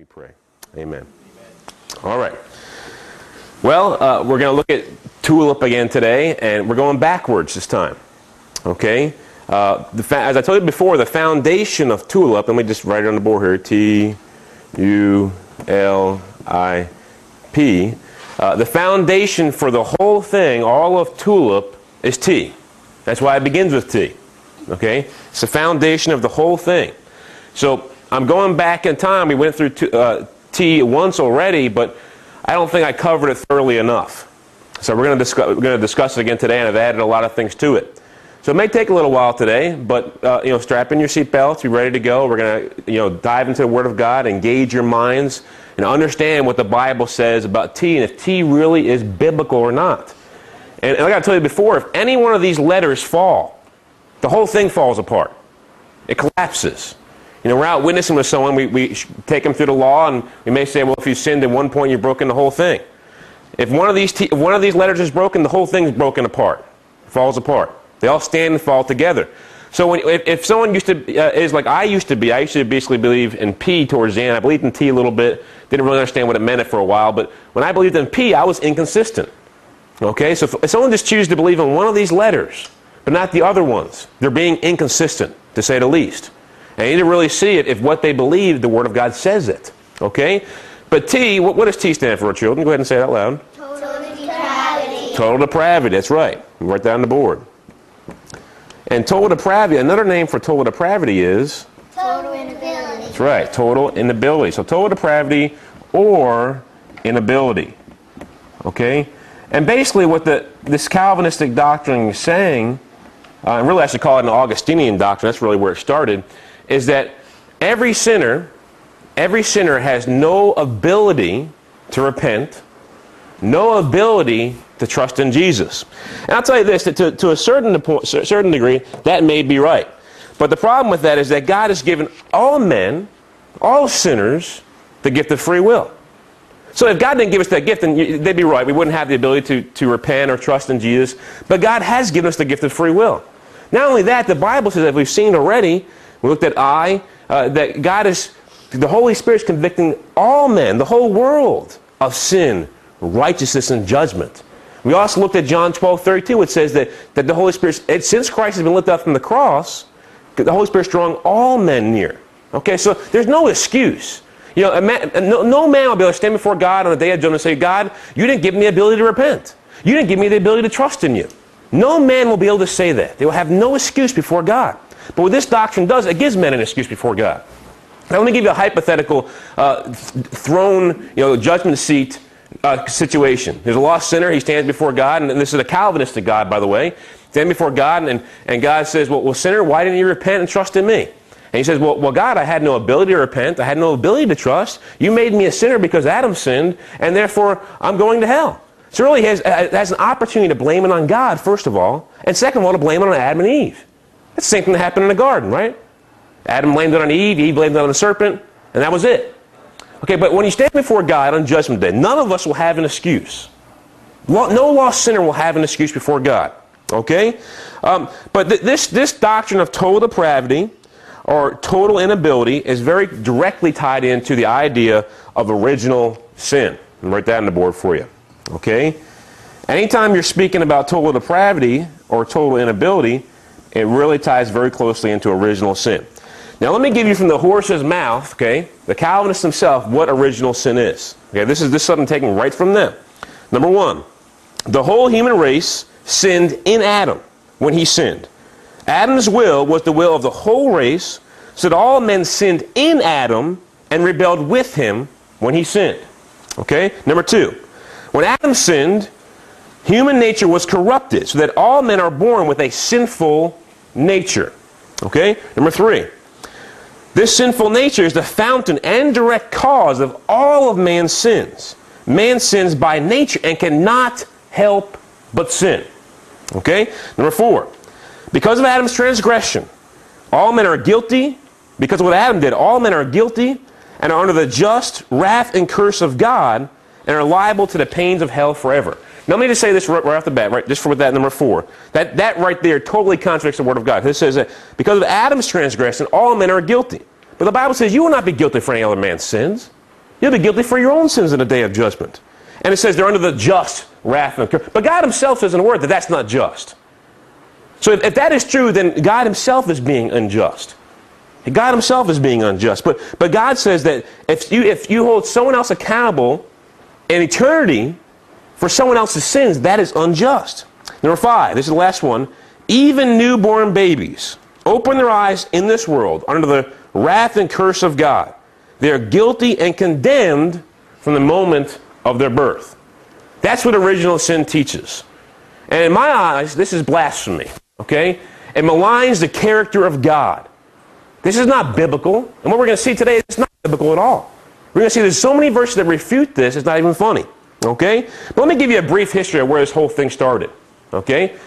me pray. Amen. All right. Well, uh, we're going to look at tulip again today, and we're going backwards this time. Okay? Uh, as I told you before, the foundation of tulip, let me just write it on the board here T U L I P. Uh, the foundation for the whole thing, all of tulip, is T. That's why it begins with T. Okay? It's the foundation of the whole thing. So I'm going back in time. We went through t, uh, T once already, but I don't think I covered it thoroughly enough. So we're going to discuss, to it again today, and I've added a lot of things to it. So it may take a little while today, but uh, you know, strap in your seatbelts, be ready to go. We're going to you know dive into the Word of God, engage your minds, and understand what the Bible says about T, and if T really is biblical or not. And, and like I told you before, if any one of these letters fall, the whole thing falls apart. It collapses. You know, we're out witnessing with someone, we, we take them through the law, and we may say, well, if you sinned at one point, you've broken the whole thing. If one of these, t- one of these letters is broken, the whole thing's broken apart, falls apart. They all stand and fall together. So when, if, if someone used to uh, is like I used to be, I used to basically believe in P towards the end. I believed in T a little bit. Didn't really understand what it meant for a while. But when I believed in P, I was inconsistent. Okay, so if, if someone just chooses to believe in one of these letters, but not the other ones, they're being inconsistent, to say the least. And you need to really see it if what they believe, the Word of God says it. Okay? But T, what, what does T stand for, children? Go ahead and say it out loud. Total depravity. Total depravity, that's right. Write that on the board. And total depravity, another name for total depravity is? Total inability. That's right, total inability. So total depravity or inability. Okay? And basically what the, this Calvinistic doctrine is saying, uh, and really I should call it an Augustinian doctrine, that's really where it started, is that every sinner, every sinner has no ability to repent, no ability to trust in Jesus. And I'll tell you this, to, to a certain, certain degree, that may be right. But the problem with that is that God has given all men, all sinners, the gift of free will. So if God didn't give us that gift, then they'd be right. We wouldn't have the ability to, to repent or trust in Jesus. But God has given us the gift of free will. Not only that, the Bible says, as we've seen already, we looked at I, uh, that God is, the Holy Spirit is convicting all men, the whole world, of sin, righteousness, and judgment. We also looked at John 12, 32, which says that, that the Holy Spirit, since Christ has been lifted up from the cross, the Holy Spirit's drawing all men near. Okay, so there's no excuse. You know, man, no, no, man will be able to stand before God on the day of judgment and say, God, you didn't give me the ability to repent. You didn't give me the ability to trust in you. No man will be able to say that. They will have no excuse before God. But what this doctrine does, it gives men an excuse before God. Now, let me give you a hypothetical uh, throne, you know, judgment seat uh, situation. There's a lost sinner. He stands before God, and this is a Calvinistic God, by the way. Stand before God, and, and God says, well, well, sinner, why didn't you repent and trust in me? And he says, well, well, God, I had no ability to repent. I had no ability to trust. You made me a sinner because Adam sinned, and therefore I'm going to hell. So really, he has, uh, has an opportunity to blame it on God, first of all, and second of all, to blame it on Adam and Eve. That's the same thing that happened in the garden, right? Adam blamed it on Eve, Eve blamed it on the serpent, and that was it. Okay, but when you stand before God on Judgment Day, none of us will have an excuse. No lost sinner will have an excuse before God. Okay? Um, but th- this, this doctrine of total depravity or total inability is very directly tied into the idea of original sin. And write that on the board for you. Okay? Anytime you're speaking about total depravity or total inability, it really ties very closely into original sin. Now, let me give you from the horse's mouth, okay, the Calvinist himself, what original sin is. Okay, this is this is something taken right from them. Number one, the whole human race sinned in Adam when he sinned. Adam's will was the will of the whole race, so that all men sinned in Adam and rebelled with him when he sinned. Okay? Number two, when Adam sinned, human nature was corrupted, so that all men are born with a sinful nature. Okay? Number three, this sinful nature is the fountain and direct cause of all of man's sins. Man sins by nature and cannot help but sin. Okay? Number four, because of Adam's transgression, all men are guilty. Because of what Adam did, all men are guilty and are under the just wrath and curse of God and are liable to the pains of hell forever. Now, let me just say this right, right off the bat, right, just for that number four. That, that right there totally contradicts the Word of God. This says that because of Adam's transgression, all men are guilty. But the Bible says you will not be guilty for any other man's sins. You'll be guilty for your own sins in the day of judgment. And it says they're under the just wrath of curse. But God himself says in the word that that's not just. So if, if that is true, then God himself is being unjust. God himself is being unjust. But, but God says that if you, if you hold someone else accountable in eternity for someone else's sins, that is unjust. Number five, this is the last one. Even newborn babies open their eyes in this world under the wrath and curse of God. They are guilty and condemned from the moment of their birth. That's what original sin teaches. And in my eyes, this is blasphemy, okay? It maligns the character of God. This is not biblical. And what we're going to see today is not biblical at all. We're going to see there's so many verses that refute this, it's not even funny. Okay? But let me give you a brief history of where this whole thing started. Okay?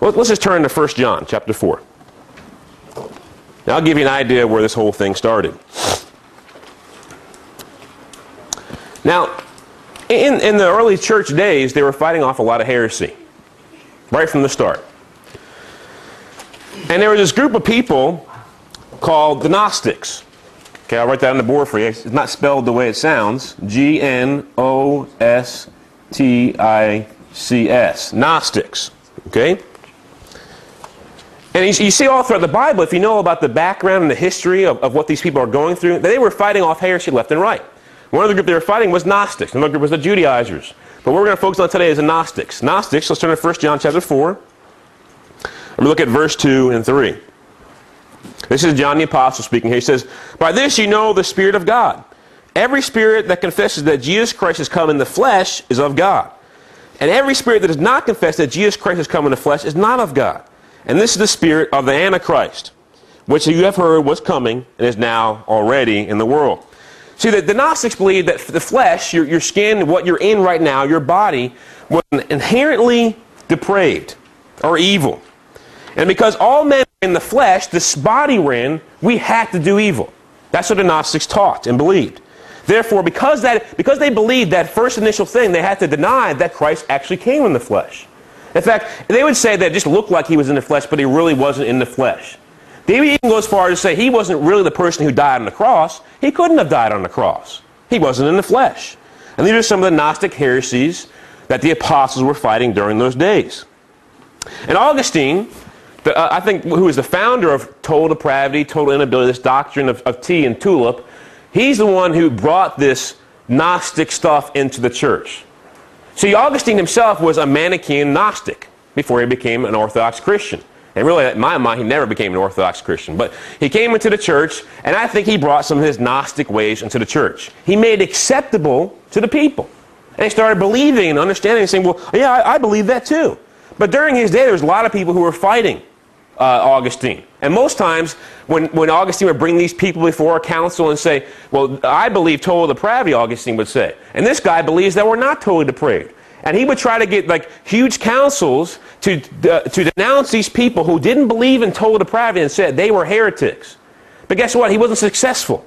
Well, let's just turn to 1 John chapter 4. Now, I'll give you an idea where this whole thing started. Now, in, in the early church days, they were fighting off a lot of heresy right from the start. And there was this group of people called the Gnostics. Okay, I'll write that on the board for you. It's not spelled the way it sounds. G N O S T I C S. Gnostics. Okay? And you, see all throughout the Bible, if you know about the background and the history of, of what these people are going through, they were fighting off heresy left and right. One of the group they were fighting was Gnostics. Another group was the Judaizers. But what we're going to focus on today is the Gnostics. Gnostics, let's turn to 1 John chapter 4. And we look at verse 2 and 3. This is John the Apostle speaking here. He says, By this you know the Spirit of God. Every spirit that confesses that Jesus Christ has come in the flesh is of God. And every spirit that does not confess that Jesus Christ has come in the flesh is not of God. And this is the spirit of the Antichrist, which you have heard was coming and is now already in the world. See, the, the Gnostics believe that the flesh, your, your skin, what you're in right now, your body, was inherently depraved or evil. And because all men are in the flesh, this body ran, we had to do evil. That's what the Gnostics taught and believed. Therefore, because, that, because they believed that first initial thing, they had to deny that Christ actually came in the flesh. In fact, they would say that it just looked like he was in the flesh, but he really wasn't in the flesh. They even go as far as to say he wasn't really the person who died on the cross. He couldn't have died on the cross. He wasn't in the flesh. And these are some of the Gnostic heresies that the apostles were fighting during those days. And Augustine, the, uh, I think, who is the founder of total depravity, total inability, this doctrine of, of T and tulip, he's the one who brought this Gnostic stuff into the church. See, Augustine himself was a Manichaean Gnostic before he became an Orthodox Christian. And really, in my mind, he never became an Orthodox Christian. But he came into the church, and I think he brought some of his Gnostic ways into the church. He made it acceptable to the people. And they started believing and understanding and saying, well, yeah, I, I believe that too. But during his day, there was a lot of people who were fighting uh, Augustine. And most times, when, when Augustine would bring these people before a council and say, Well, I believe total depravity, Augustine would say. And this guy believes that we're not totally depraved. And he would try to get like huge councils to, uh, to denounce these people who didn't believe in total depravity and said they were heretics. But guess what? He wasn't successful.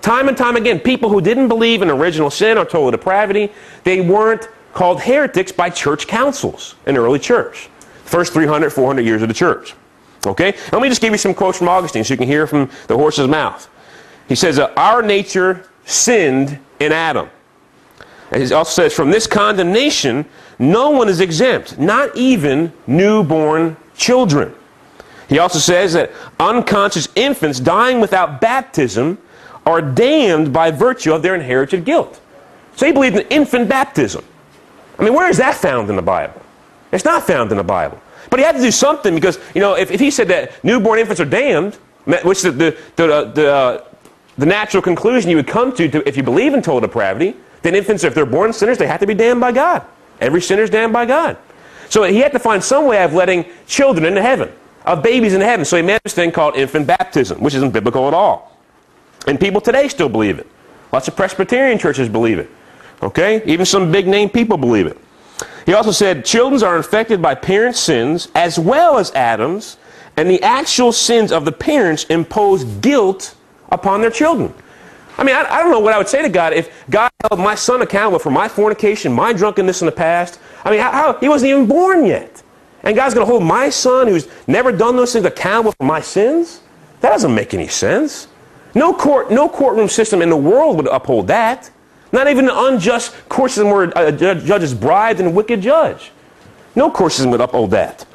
Time and time again, people who didn't believe in original sin or total depravity, they weren't called heretics by church councils in early church. First 300, 400 years of the church. Okay? Let me just give you some quotes from Augustine so you can hear from the horse's mouth. He says, uh, Our nature sinned in Adam. And he also says, From this condemnation, no one is exempt, not even newborn children. He also says that unconscious infants dying without baptism are damned by virtue of their inherited guilt. So he believed in infant baptism. I mean, where is that found in the Bible? It's not found in the Bible. But he had to do something because, you know, if, if he said that newborn infants are damned, which the, the, the, the, uh, the natural conclusion you would come to, to if you believe in total depravity, then infants, if they're born sinners, they have to be damned by God. Every sinner is damned by God. So he had to find some way of letting children into heaven, of babies into heaven. So he made this thing called infant baptism, which isn't biblical at all. And people today still believe it. Lots of Presbyterian churches believe it. Okay? Even some big name people believe it. He also said children are infected by parents' sins as well as Adam's, and the actual sins of the parents impose guilt upon their children. I mean, I, I, don't know what I would say to God if God held my son accountable for my fornication, my drunkenness in the past. I mean, how, how he wasn't even born yet. And God's going to hold my son, who's never done those things, accountable for my sins? That doesn't make any sense. No court, no courtroom system in the world would uphold that. Not even an unjust court system where a judge, judge is bribed and a wicked judge. No court system would uphold that.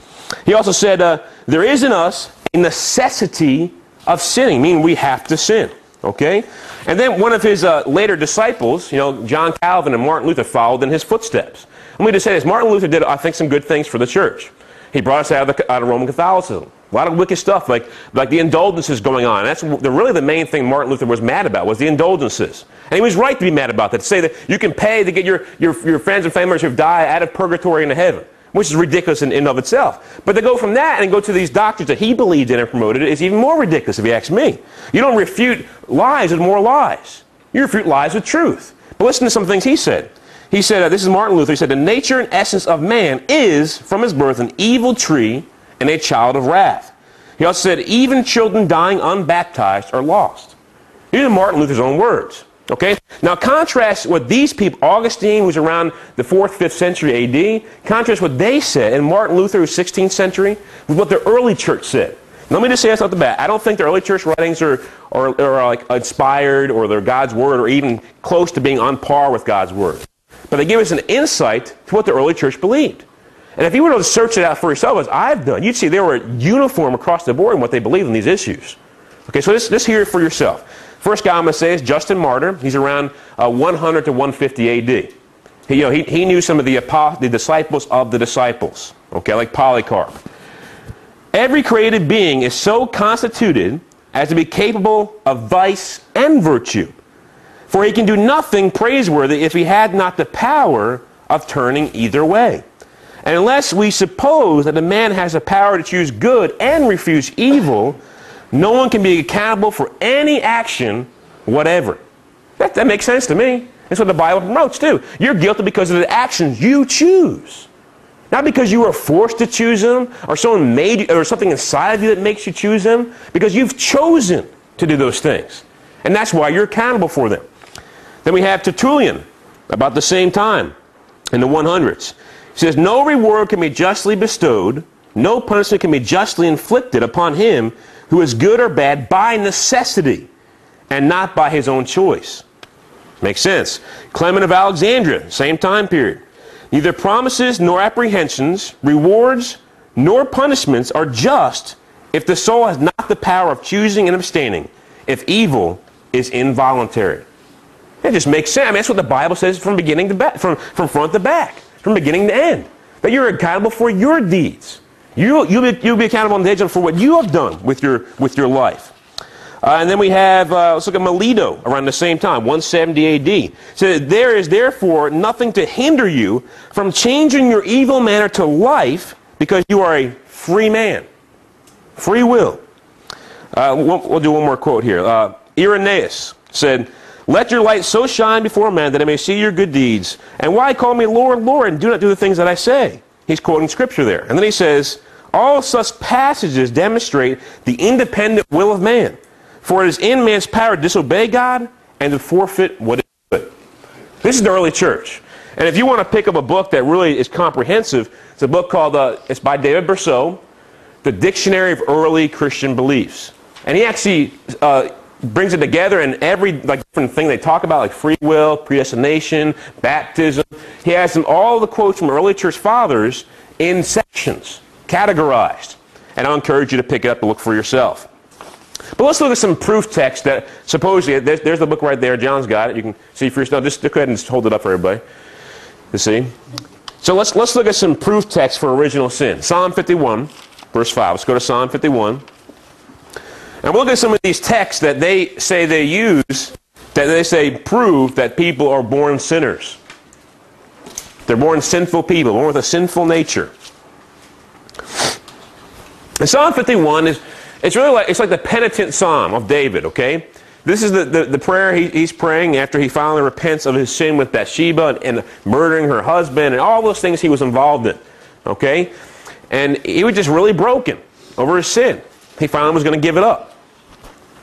He also said, uh, There is in us a necessity of sinning, meaning we have to sin. Okay? And then one of his uh, later disciples, you know, John Calvin and Martin Luther, followed in his footsteps. Let me just say this Martin Luther did, I think, some good things for the church. He brought us out of, the, out of Roman Catholicism. A lot of wicked stuff, like, like the indulgences going on. That's the, really the main thing Martin Luther was mad about, was the indulgences. And he was right to be mad about that, to say that you can pay to get your, your, your friends and family members who've died out of purgatory into heaven, which is ridiculous in and of itself. But to go from that and go to these doctrines that he believed in and promoted is even more ridiculous, if you ask me. You don't refute lies with more lies. You refute lies with truth. But listen to some things he said. He said, uh, this is Martin Luther, he said, the nature and essence of man is, from his birth, an evil tree and a child of wrath. He also said, even children dying unbaptized are lost. These are Martin Luther's own words. Okay? Now contrast what these people, Augustine was around the 4th, 5th century AD, contrast what they said, and Martin Luther was 16th century, with what the early church said. Let me just say this off the bat. I don't think the early church writings are, are, are like inspired or they're God's word or even close to being on par with God's word. But they give us an insight to what the early church believed. And if you were to search it out for yourself, as I've done, you'd see they were uniform across the board in what they believe in these issues. Okay, so just hear it for yourself. First guy I'm going to say is Justin Martyr. He's around uh, 100 to 150 AD. He, you know, he, he knew some of the, apost- the disciples of the disciples, okay, like Polycarp. Every created being is so constituted as to be capable of vice and virtue. For he can do nothing praiseworthy if he had not the power of turning either way. And unless we suppose that a man has the power to choose good and refuse evil, no one can be accountable for any action whatever. That, that makes sense to me. That's what the Bible promotes too. You're guilty because of the actions you choose. Not because you were forced to choose them or someone made you, or something inside of you that makes you choose them, because you've chosen to do those things. And that's why you're accountable for them. Then we have Tertullian, about the same time, in the 100s. Says, No reward can be justly bestowed, no punishment can be justly inflicted upon him who is good or bad by necessity and not by his own choice. Makes sense. Clement of Alexandria, same time period. Neither promises nor apprehensions, rewards nor punishments are just if the soul has not the power of choosing and abstaining, if evil is involuntary. It just makes sense. I mean, that's what the Bible says from beginning to back, from, from front to back, from beginning to end. That you're accountable for your deeds. You, you'll, be, you'll be accountable on the day for what you have done with your, with your life. Uh, and then we have, uh, let's look at Melito around the same time, 170 AD. So there is therefore nothing to hinder you from changing your evil manner to life because you are a free man. Free will. Uh, we'll, we'll, do one more quote here. Uh, Irenaeus said, Let your light so shine before men that I may see your good deeds. And why call me Lord, Lord, and do not do the things that I say? He's quoting scripture there. And then he says, All such passages demonstrate the independent will of man. For it is in man's power to disobey God and to forfeit what is good. This is the early church. And if you want to pick up a book that really is comprehensive, it's a book called, uh, it's by David Bercot, The Dictionary of Early Christian Beliefs. And he actually uh, brings it together in every like different thing they talk about, like free will, predestination, baptism. He has them, all the quotes from early church fathers in sections, categorized. And I'll encourage you to pick it up and look for yourself. But let's look at some proof text that supposedly, there's, there's, the book right there. John's got it. You can see for yourself. Just go ahead and just hold it up for everybody to see. So let's, let's look at some proof text for original sin. Psalm 51, verse 5. Let's go to Psalm 51. And we'll look at some of these texts that they say they use, that they say prove that people are born sinners. They're born sinful people, born with a sinful nature. And Psalm 51 is it's really like, it's like the penitent psalm of David, okay? This is the, the, the prayer he, he's praying after he finally repents of his sin with Bathsheba and, and, murdering her husband and all those things he was involved in, okay? And he was just really broken over his sin. He finally was going to give it up.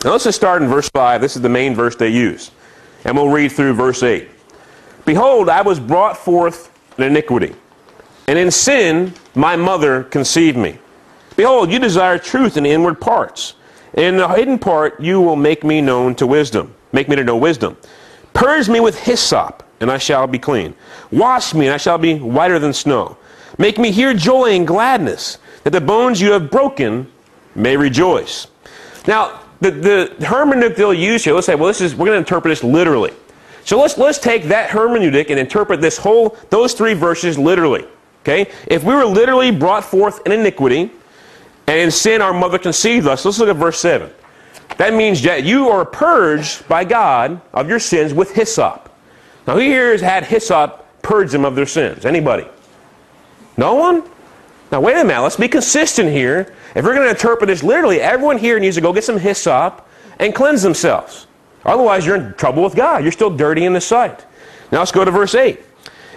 Now let's just start in verse 5. This is the main verse they use. And we'll read through verse 8. Behold, I was brought forth in iniquity, and in sin my mother conceived me. Behold, you desire truth in the inward parts. In the hidden part, you will make me known to wisdom. Make me to know wisdom. Purge me with hyssop, and I shall be clean. Wash me, and I shall be whiter than snow. Make me hear joy and gladness, that the bones you have broken may rejoice. Now, the, the hermeneutic they'll use here, let's say, well, this is, we're going to interpret this literally. So let's, let's take that hermeneutic and interpret this whole, those three verses literally. Okay? If we were literally brought forth in iniquity, and in sin our mother conceived us, let's look at verse 7. That means that you are purged by God of your sins with hyssop. Now, who here has had hyssop purge them of their sins? Anybody? No one? Now, wait a minute. Let's be consistent here. If we're going to interpret this literally, everyone here needs to go get some hyssop and cleanse themselves. Otherwise, you're in trouble with God. You're still dirty in the sight. Now, let's go to verse 8.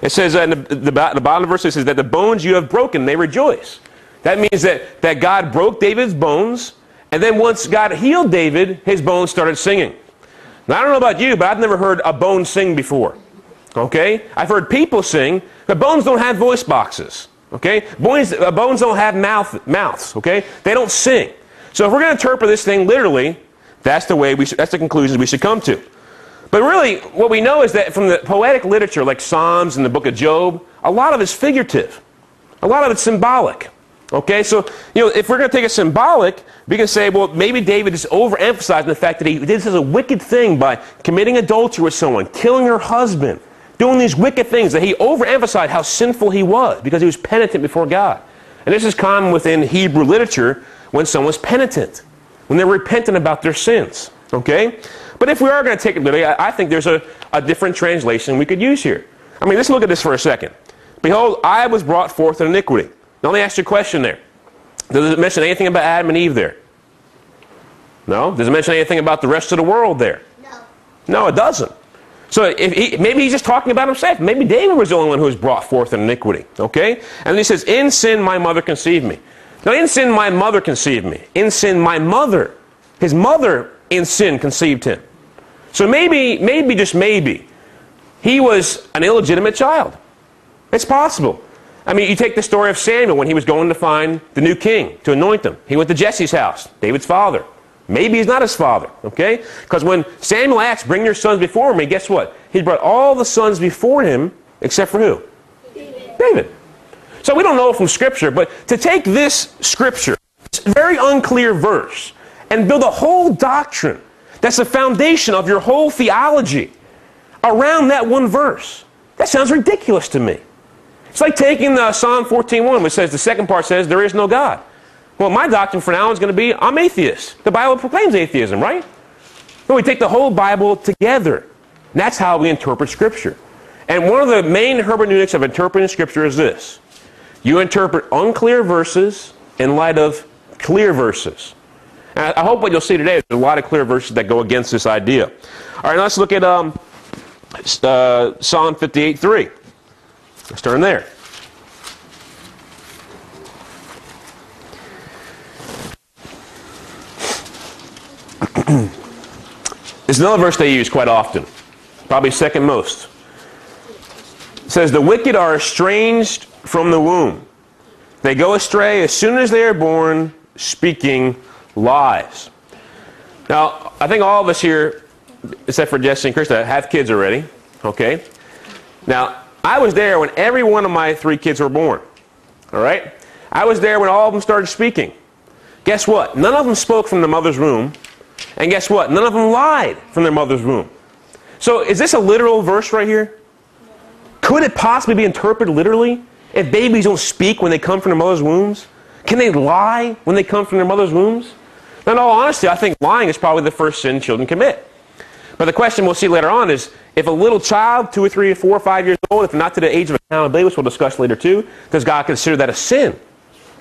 It says, uh, in the, the, the bottom of verse, says that the bones you have broken, they rejoice. That means that, that God broke David's bones, and then once God healed David, his bones started singing. Now, I don't know about you, but I've never heard a bone sing before. Okay? I've heard people sing, but bones don't have voice boxes. Okay? Bones, uh, bones don't have mouth, mouths. Okay? They don't sing. So if we're going to interpret this thing literally, that's the way we should, that's the conclusions we should come to. But really, what we know is that from the poetic literature, like Psalms and the book of Job, a lot of it's figurative. A lot of it's symbolic. Okay, so you know, if we're going to take a symbolic, we can say, well, maybe David is overemphasizing the fact that he did this as a wicked thing by committing adultery with someone, killing her husband, doing these wicked things. That he overemphasized how sinful he was because he was penitent before God. And this is common within Hebrew literature when someone's penitent, when they're repentant about their sins. Okay, but if we are going to take it literally, I think there's a, a different translation we could use here. I mean, let's look at this for a second. Behold, I was brought forth in iniquity. Now, let me ask you a question there. Does it mention anything about Adam and Eve there? No? Does it mention anything about the rest of the world there? No. No, it doesn't. So he, maybe he's just talking about himself. Maybe David was the only one who was brought forth in iniquity. Okay? And he says, In sin my mother conceived me. Now, in sin my mother conceived me. In sin my mother, his mother in sin conceived him. So maybe, maybe, just maybe, he was an illegitimate child. It's possible. I mean, you take the story of Samuel when he was going to find the new king to anoint him. He went to Jesse's house, David's father. Maybe he's not his father, okay? Because when Samuel asked, bring your sons before me, guess what? He brought all the sons before him, except for who? David. David. So we don't know from Scripture, but to take this Scripture, this very unclear verse, and build a whole doctrine that's the foundation of your whole theology around that one verse, that sounds ridiculous to me. It's like taking the Psalm 14.1, which says, the second part says, there is no God. Well, my doctrine for now is going to be, I'm atheist. The Bible proclaims atheism, right? No, we take the whole Bible together. And that's how we interpret Scripture. And one of the main hermeneutics of interpreting Scripture is this. You interpret unclear verses in light of clear verses. And I hope what you'll see today is a lot of clear verses that go against this idea. All right, let's look at um, uh, Psalm 58.3. Let's turn there. It's another verse they use quite often, probably second most. It says, The wicked are estranged from the womb. They go astray as soon as they are born, speaking lies. Now, I think all of us here, except for Jesse and Krista, have kids already. Okay? Now, I was there when every one of my three kids were born. All right? I was there when all of them started speaking. Guess what? None of them spoke from the mother's womb. And guess what? None of them lied from their mother's womb. So is this a literal verse right here? Could it possibly be interpreted literally? If babies don't speak when they come from their mother's wombs, can they lie when they come from their mother's wombs? Now, in all honesty, I think lying is probably the first sin children commit. But the question we'll see later on is if a little child, two or three or four or five years old, if not to the age of accountability, which we'll discuss later too, does God consider that a sin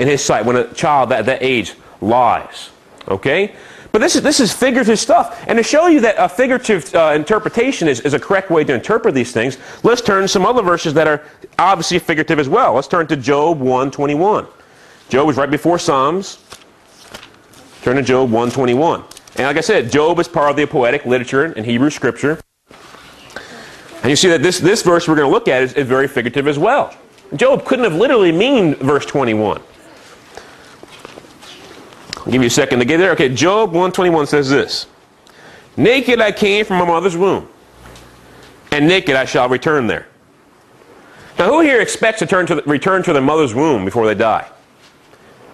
in His sight when a child at that age lies? Okay? But this is, this is figurative stuff. And to show you that a figurative uh, interpretation is, is a correct way to interpret these things, let's turn to some other verses that are obviously figurative as well. Let's turn to Job 121. Job is right before Psalms. Turn to Job 121. And like I said, Job is part of the poetic literature in Hebrew scripture. And you see that this, this verse we're going to look at is, is very figurative as well. Job couldn't have literally mean verse 21. I'll give you a second to get there. Okay, Job 121 says this. Naked I came from my mother's womb, and naked I shall return there. Now, who here expects to to the, return to their mother's womb before they die?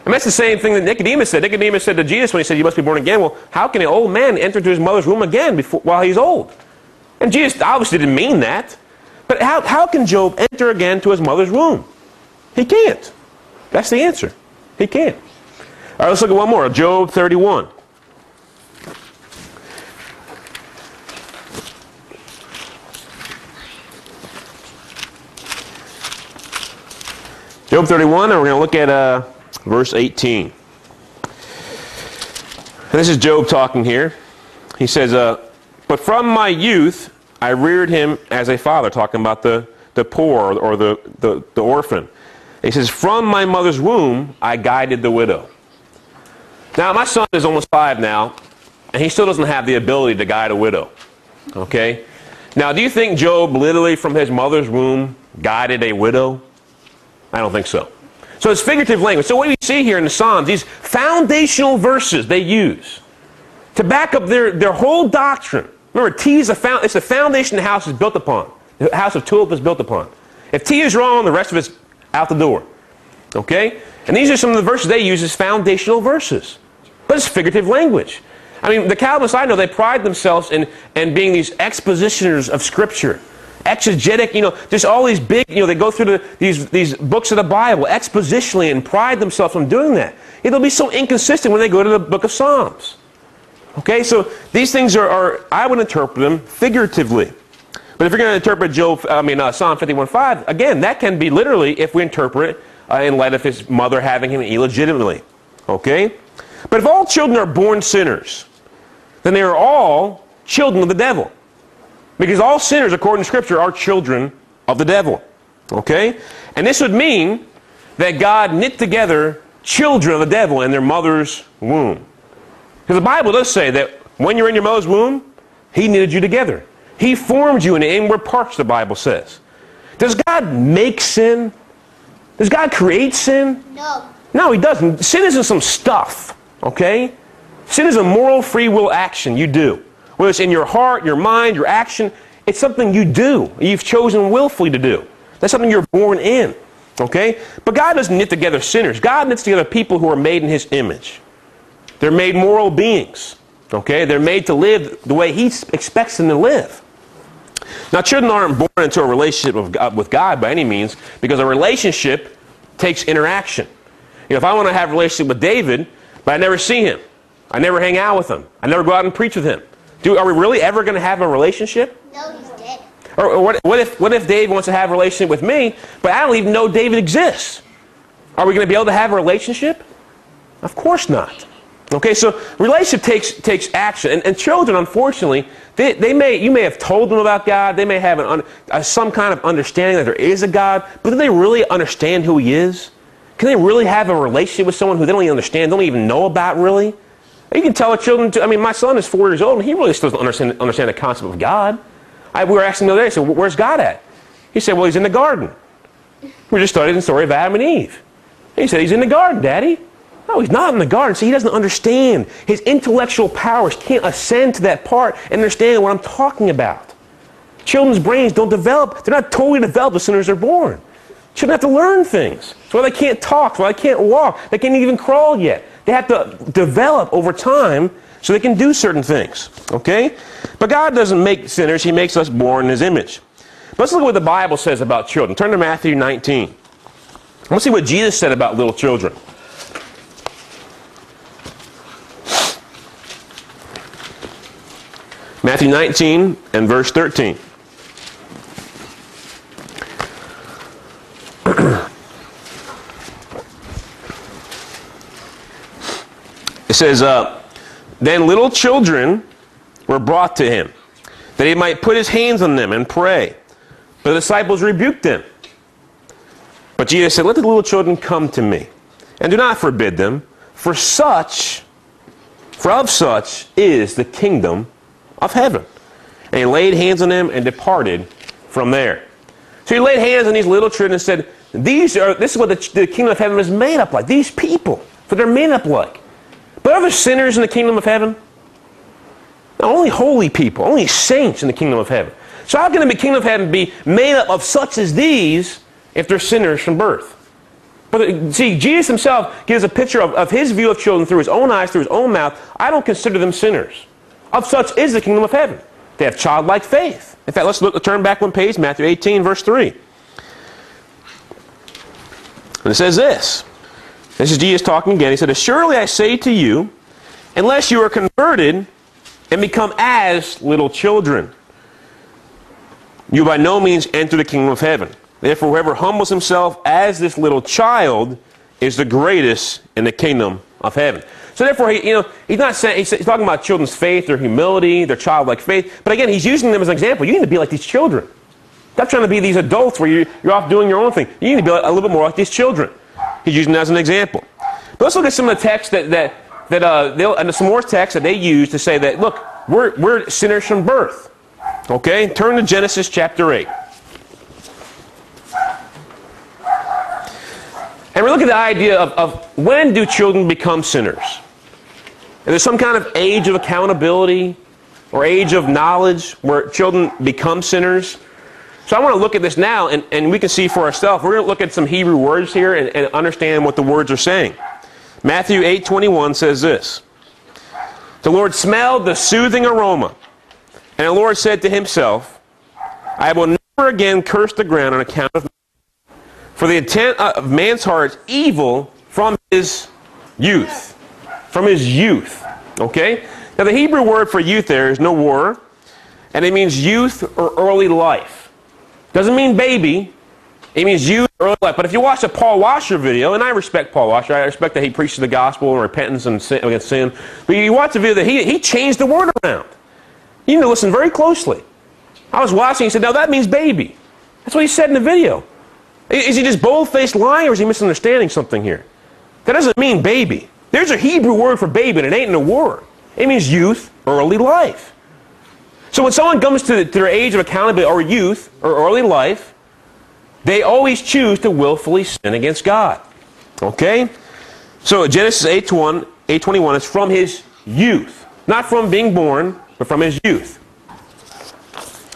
And that's the same thing that Nicodemus said. Nicodemus said to Jesus when he said, You must be born again. Well, how can an old man enter to his mother's womb again before, while he's old? And Jesus obviously didn't mean that. But how, how can Job enter again to his mother's womb? He can't. That's the answer. He can't. All right, let's look at one more. Job 31. Job 31, and we're going to look at uh, verse 18. And this is Job talking here. He says, uh, But from my youth I reared him as a father, talking about the, the poor or the, the, the orphan. He says, From my mother's womb I guided the widow. Now, my son is almost five now, and he still doesn't have the ability to guide a widow. Okay? Now, do you think Job literally from his mother's womb guided a widow? I don't think so. So it's figurative language. So what we see here in the Psalms, these foundational verses they use to back up their, their whole doctrine. Remember, T is a found, it's the foundation the house is built upon. The house of tulip is built upon. If T is wrong, the rest of it's out the door. Okay? And these are some of the verses they use as foundational verses. But it's figurative language. I mean, the Calvinists I know, they pride themselves in, in being these expositioners of Scripture exegetic, you know, just all these big, you know, they go through the, these, these books of the Bible expositionally and pride themselves on doing that. They'll be so inconsistent when they go to the book of Psalms. Okay, so these things are, are I would interpret them figuratively. But if you're going to interpret Job, I mean, uh, Psalm 51.5, again, that can be literally if we interpret uh, in light of his mother having him illegitimately. Okay? But if all children are born sinners, then they are all children of the devil. Because all sinners, according to Scripture, are children of the devil. Okay? And this would mean that God knit together children of the devil in their mother's womb. Because the Bible does say that when you're in your mother's womb, He knitted you together. He formed you in the inward parts, the Bible says. Does God make sin? Does God create sin? No. No, He doesn't. Sin isn't some stuff, okay? Sin is a moral free will action you do. Whether it's in your heart, your mind, your action, it's something you do. You've chosen willfully to do. That's something you're born in. Okay? But God doesn't knit together sinners. God knits together people who are made in His image. They're made moral beings. Okay? They're made to live the way He expects them to live. Now, children aren't born into a relationship with God, with God by any means because a relationship takes interaction. You know, if I want to have a relationship with David, but I never see him, I never hang out with him, I never go out and preach with him, do, are we really ever going to have a relationship? No, he's dead. Or, or what, what, if, what if Dave wants to have a relationship with me, but I don't even know David exists? Are we going to be able to have a relationship? Of course not. Okay, so relationship takes, takes action. And, and children, unfortunately, they, they may, you may have told them about God. They may have an, uh, some kind of understanding that there is a God, but do they really understand who He is? Can they really have a relationship with someone who they don't even understand, don't even know about really? You can tell a children, to, I mean, my son is four years old, and he really still doesn't understand, understand the concept of God. I, we were asking the other day, I said, where's God at? He said, well, he's in the garden. We just studied the story of Adam and Eve. he said, he's in the garden, Daddy. No, he's not in the garden. See, he doesn't understand. His intellectual powers can't ascend to that part and understand what I'm talking about. Children's brains don't develop. They're not totally developed as soon as they're born. Children have to learn things. Why they can't talk. Why they can't walk. They can't even crawl yet. They have to develop over time so they can do certain things. Okay? But God doesn't make sinners, He makes us born in His image. Let's look at what the Bible says about children. Turn to Matthew 19. Let's see what Jesus said about little children. Matthew 19 and verse 13. It says, uh, Then little children were brought to him, that he might put his hands on them and pray. But the disciples rebuked them. But Jesus said, Let the little children come to me, and do not forbid them, for such, for of such is the kingdom of heaven. And he laid hands on them and departed from there. So he laid hands on these little children and said, These are this is what the, the kingdom of heaven is made up like. These people, what they're made up like. But are there sinners in the kingdom of heaven? only holy people, only saints in the kingdom of heaven. So how can the kingdom of heaven be made up of such as these if they're sinners from birth? But uh, see, Jesus himself gives a picture of, of his view of children through his own eyes, through his own mouth. I don't consider them sinners. Of such is the kingdom of heaven. They have childlike faith. In fact, let's look, turn back one page, Matthew 18, verse 3. And it says this. This is Jesus talking again. He said, Surely I say to you, unless you are converted and become as little children, you by no means enter the kingdom of heaven. Therefore, whoever humbles himself as this little child is the greatest in the kingdom of heaven. So therefore, he, you know, he's not saying he's talking about children's faith, their humility, their childlike faith. But again, he's using them as an example. You need to be like these children. Stop trying to be these adults where you're, you're off doing your own thing. You need to be a little bit more like these children. He's using that as an example. But let's look at some of the texts that that that uh, and some more texts that they use to say that look, we're we're sinners from birth. Okay, turn to Genesis chapter eight. And we look at the idea of, of when do children become sinners? And there's some kind of age of accountability or age of knowledge where children become sinners. So I want to look at this now, and, and we can see for ourselves. We're going to look at some Hebrew words here and, and understand what the words are saying. Matthew 8:21 says this. The Lord smelled the soothing aroma, and the Lord said to himself, I will never again curse the ground on account of for the intent of man's heart is evil from his youth. From his youth. Okay? Now, the Hebrew word for youth there is no war, and it means youth or early life. Doesn't mean baby. It means youth, early life. But if you watch a Paul Washer video, and I respect Paul Washer, I respect that he preaches the gospel and repentance and sin, against sin. But you watch the video that he, he changed the word around. You need to listen very closely. I was watching, he said, "Now that means baby. That's what he said in the video. Is he just bold-faced lying or is he misunderstanding something here? That doesn't mean baby. There's a Hebrew word for baby and it ain't in a word. It means youth, early life. So when someone comes to, their age of accountability or youth or early life, they always choose to willfully sin against God. Okay? So Genesis 8 8:21 8, is from his youth. Not from being born, but from his youth.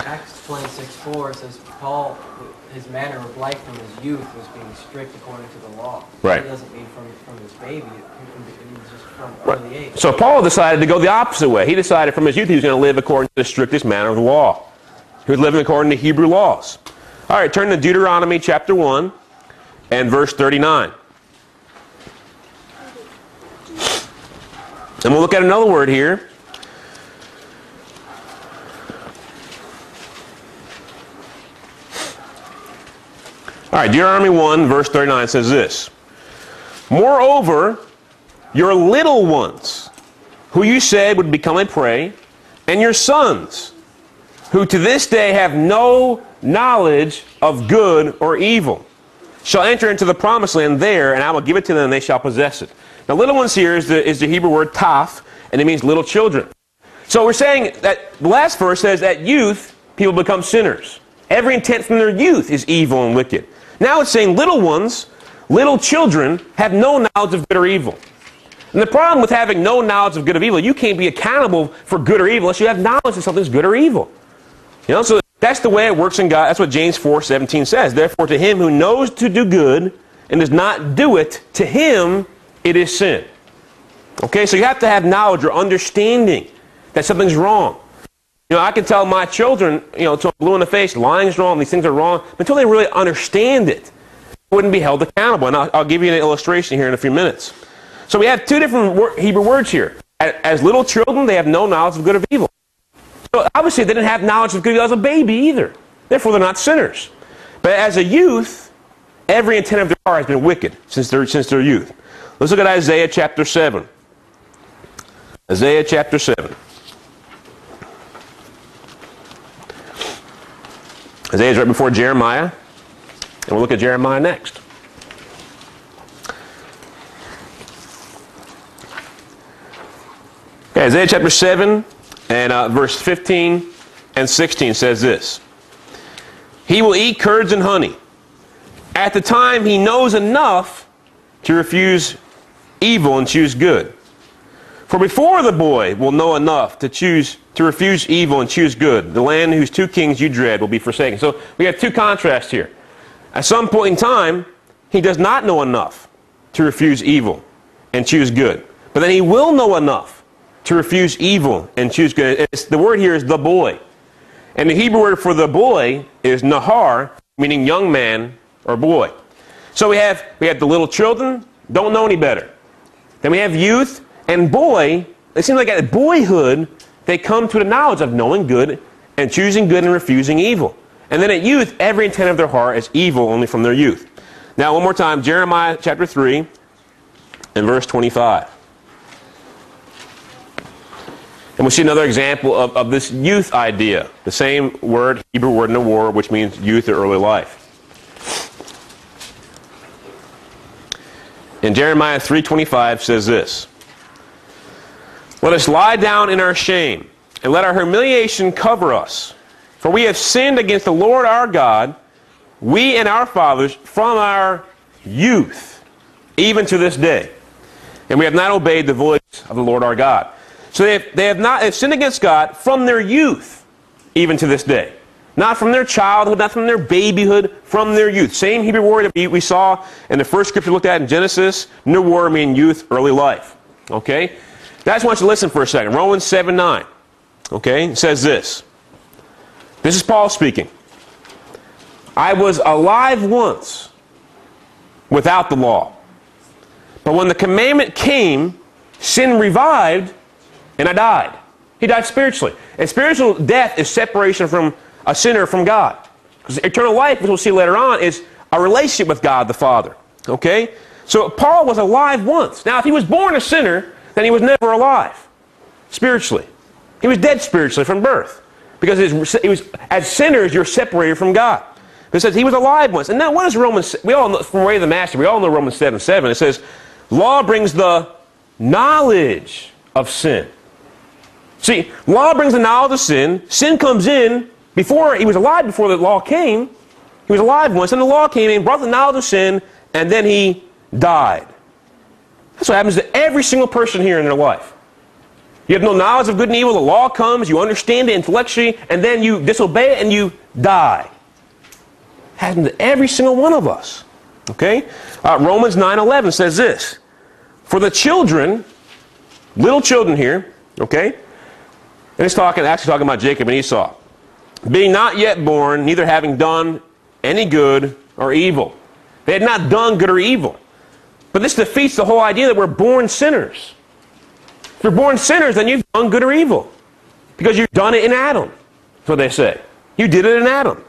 Acts 26 4 says Paul his manner of life from his youth was being strict according to the law. Right. It doesn't mean from, from his baby, it means just from right. So Paul decided to go the opposite way. He decided from his youth he was going to live according to the strictest manner of the law. He was living according to Hebrew laws. All right, turn to Deuteronomy chapter 1 and verse 39. And we'll look at another word here All right, Deuteronomy 1, verse 39 says this Moreover, your little ones, who you said would become a prey, and your sons, who to this day have no knowledge of good or evil, shall enter into the promised land there, and I will give it to them, and they shall possess it. Now, little ones here is the, is the Hebrew word taf, and it means little children. So we're saying that the last verse says that youth, people become sinners. Every intent from their youth is evil and wicked. Now it's saying little ones, little children, have no knowledge of good or evil. And the problem with having no knowledge of good or evil, you can't be accountable for good or evil unless you have knowledge that something's good or evil. You know, so that's the way it works in God. That's what James 4 17 says. Therefore, to him who knows to do good and does not do it, to him it is sin. Okay, so you have to have knowledge or understanding that something's wrong. You know, I can tell my children, you know, I'm blue in the face, lying is wrong, these things are wrong, but until they really understand it, wouldn't be held accountable. And I'll, I'll, give you an illustration here in a few minutes. So we have two different Hebrew words here. As little children, they have no knowledge of good or evil. So obviously, they didn't have knowledge of good as a baby either. Therefore, they're not sinners. But as a youth, every intent of their heart has been wicked since their, since their youth. Let's look at Isaiah chapter 7. Isaiah chapter 7. Isaiah is right before Jeremiah, and we'll look at Jeremiah next. Isaiah chapter 7 and uh, verse 15 and 16 says this He will eat curds and honey. At the time, he knows enough to refuse evil and choose good. For before the boy will know enough to choose to refuse evil and choose good, the land whose two kings you dread will be forsaken. So we have two contrasts here. At some point in time, he does not know enough to refuse evil and choose good. But then he will know enough to refuse evil and choose good. It's, the word here is the boy. And the Hebrew word for the boy is nahar, meaning young man or boy. So we have, we have the little children, don't know any better. Then we have youth and boy. It seems like at boyhood, they come to the knowledge of knowing good and choosing good and refusing evil. And then at youth, every intent of their heart is evil only from their youth. Now, one more time, Jeremiah chapter 3 and verse 25. And we'll see another example of, of this youth idea. The same word, Hebrew word in the war, which means youth or early life. And Jeremiah 3.25 says this. Let us lie down in our shame, and let our humiliation cover us. For we have sinned against the Lord our God, we and our fathers, from our youth, even to this day. And we have not obeyed the voice of the Lord our God. So they have, they have not they have sinned against God from their youth, even to this day. Not from their childhood, not from their babyhood, from their youth. Same Hebrew word that we saw in the first scripture looked at in Genesis. New word meaning youth, early life. Okay? Just want you to listen for a second. Romans 7 9. Okay? It says this. This is Paul speaking. I was alive once without the law. But when the commandment came, sin revived and I died. He died spiritually. And spiritual death is separation from a sinner from God. Because eternal life, as we'll see later on, is a relationship with God the Father. Okay? So Paul was alive once. Now, if he was born a sinner, then he was never alive spiritually. He was dead spiritually from birth. Because was, as sinners, you're separated from God. It says he was alive once. And now, what is Romans? We all know, from Way of the Master, we all know Romans 7 7. It says, Law brings the knowledge of sin. See, law brings the knowledge of sin. Sin comes in before he was alive before the law came. He was alive once, and the law came in, brought the knowledge of sin, and then he died. That's what happens to every single person here in their life. You have no knowledge of good and evil. The law comes, you understand it intellectually, and then you disobey it and you die. Happens to every single one of us. Okay? Uh, Romans 9:11 says this: For the children, little children here, okay, and it's talking, actually talking about Jacob and Esau. Being not yet born, neither having done any good or evil. They had not done good or evil. But this defeats the whole idea that we're born sinners. If you're born sinners, then you've done good or evil. Because you've done it in Adam. That's what they say. You did it in Adam.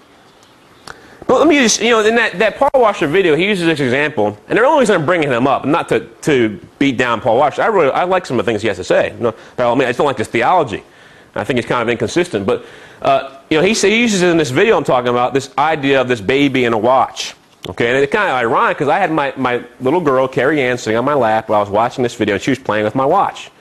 But let me just, you know, in that, that Paul Washer video, he uses this example, and the only reason I'm bringing him up, not to, to beat down Paul Washer, I really, I like some of the things he has to say. No, all means, I just don't like his theology. I think it's kind of inconsistent. But, uh, you know, he, he uses in this video I'm talking about this idea of this baby and a watch. Okay, and it's kind of ironic because I had my, my little girl, Carrie Ann, sitting on my lap while I was watching this video, and she was playing with my watch.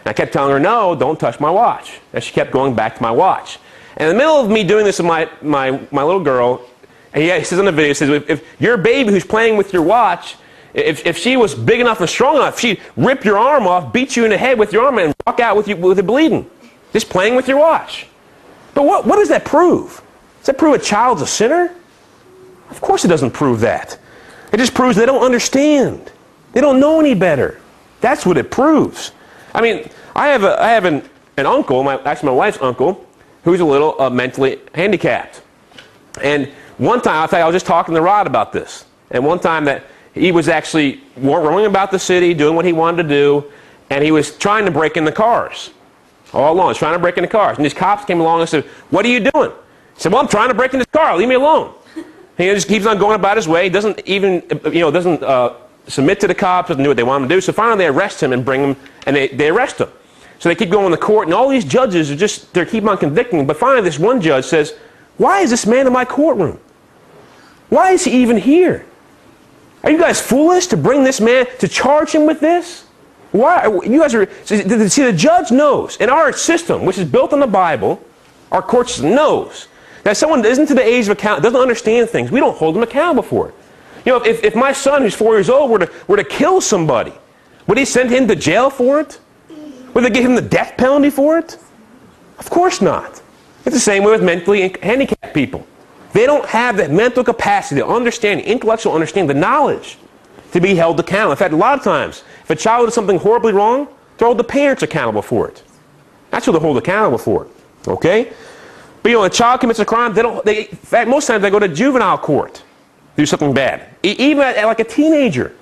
And I kept telling her, no, don't touch my watch. And she kept going back to my watch. And in the middle of me doing this with my, my, my little girl, and he, he says in the video, he says, if, if your baby who's playing with your watch, if, if she was big enough and strong enough, she'd rip your arm off, beat you in the head with your arm, and walk out with, you, with it bleeding. Just playing with your watch. But what, what does that prove? Does that prove a child's a sinner? Of course it doesn't prove that. It just proves they don't understand. They don't know any better. That's what it proves. I mean, I have, a, I have an, an uncle, my, actually my wife's uncle, who's a little uh, mentally handicapped. And one time, I'll I was just talking to Rod about this. And one time that he was actually roaming about the city, doing what he wanted to do, and he was trying to break in the cars all along. He's trying to break into cars. And these cops came along and said, What are you doing? He said, Well, I'm trying to break into this car. Leave me alone. He just keeps on going about his way. He doesn't even, you know, doesn't uh, submit to the cops, doesn't do what they want him to do. So finally they arrest him and bring him, and they, they arrest him. So they keep going to court, and all these judges are just, they keep on convicting him. But finally this one judge says, Why is this man in my courtroom? Why is he even here? Are you guys foolish to bring this man, to charge him with this? Why? You guys are, see, the judge knows, in our system, which is built on the Bible, our court system knows that someone isn't to the age of account, doesn't understand things, we don't hold them accountable for it. You know, if, if my son, who's four years old, were to, were to kill somebody, would he send him to jail for it? Would they give him the death penalty for it? Of course not. It's the same way with mentally handicapped people. They don't have the mental capacity to understand, intellectual understanding, the knowledge to be held accountable. In fact, a lot of times, if a child does something horribly wrong, hold the parents accountable for it. That's what they hold accountable for. Okay? But you know, a child commits a crime, they don't, they, in fact, most times they go to juvenile court to do something bad. E- even at like a teenager,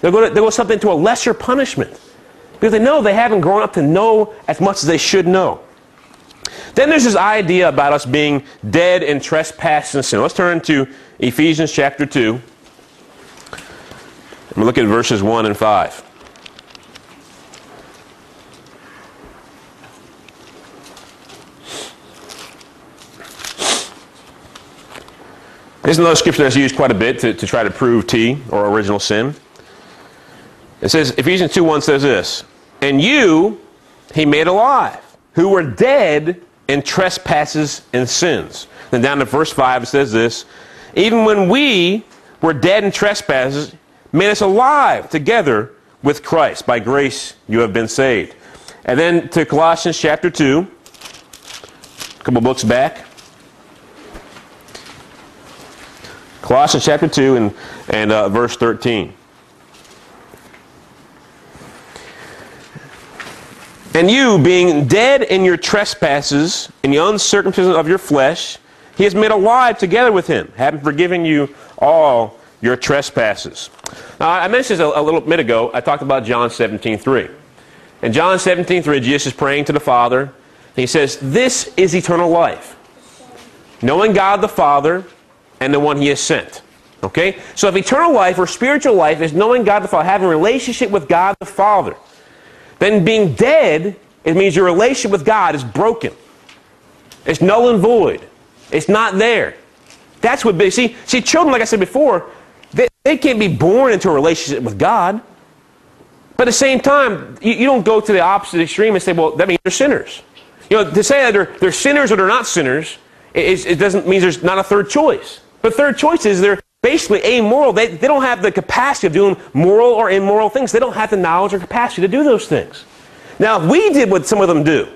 they'll go, to, they'll go something to a lesser punishment. Because they know they haven't grown up to know as much as they should know. Then there's this idea about us being dead in trespass and sin. Let's turn to Ephesians chapter 2. And we look at verses 1 and 5. This is another scripture that's used quite a bit to, to try to prove T, or original sin. It says, Ephesians 2 1 says this, And you he made alive, who were dead in trespasses and sins. Then down to verse 5 it says this, Even when we were dead in trespasses, made us alive together with Christ. By grace you have been saved. And then to Colossians chapter 2, a couple books back. Colossians chapter 2 and, and uh, verse 13. And you, being dead in your trespasses, in the uncircumcision of your flesh, he has made alive together with him, having forgiven you all your trespasses. Now, I mentioned this a, a little bit ago. I talked about John 17, 3. In John 17, 3, Jesus is praying to the Father. He says, This is eternal life. Knowing God the Father and the one he has sent. Okay? So if eternal life or spiritual life is knowing God the Father, having a relationship with God the Father, then being dead, it means your relationship with God is broken. It's null and void. It's not there. That's what big. See, see, children, like I said before, they, they can't be born into a relationship with God. But at the same time, you, you don't go to the opposite extreme and say, well, that means they're sinners. You know, to say that they're, they're sinners or they're not sinners, it, it doesn't mean there's not a third choice. But third choice is they're basically amoral. They, they don't have the capacity of doing moral or immoral things. They don't have the knowledge or capacity to do those things. Now, if we did what some of them do,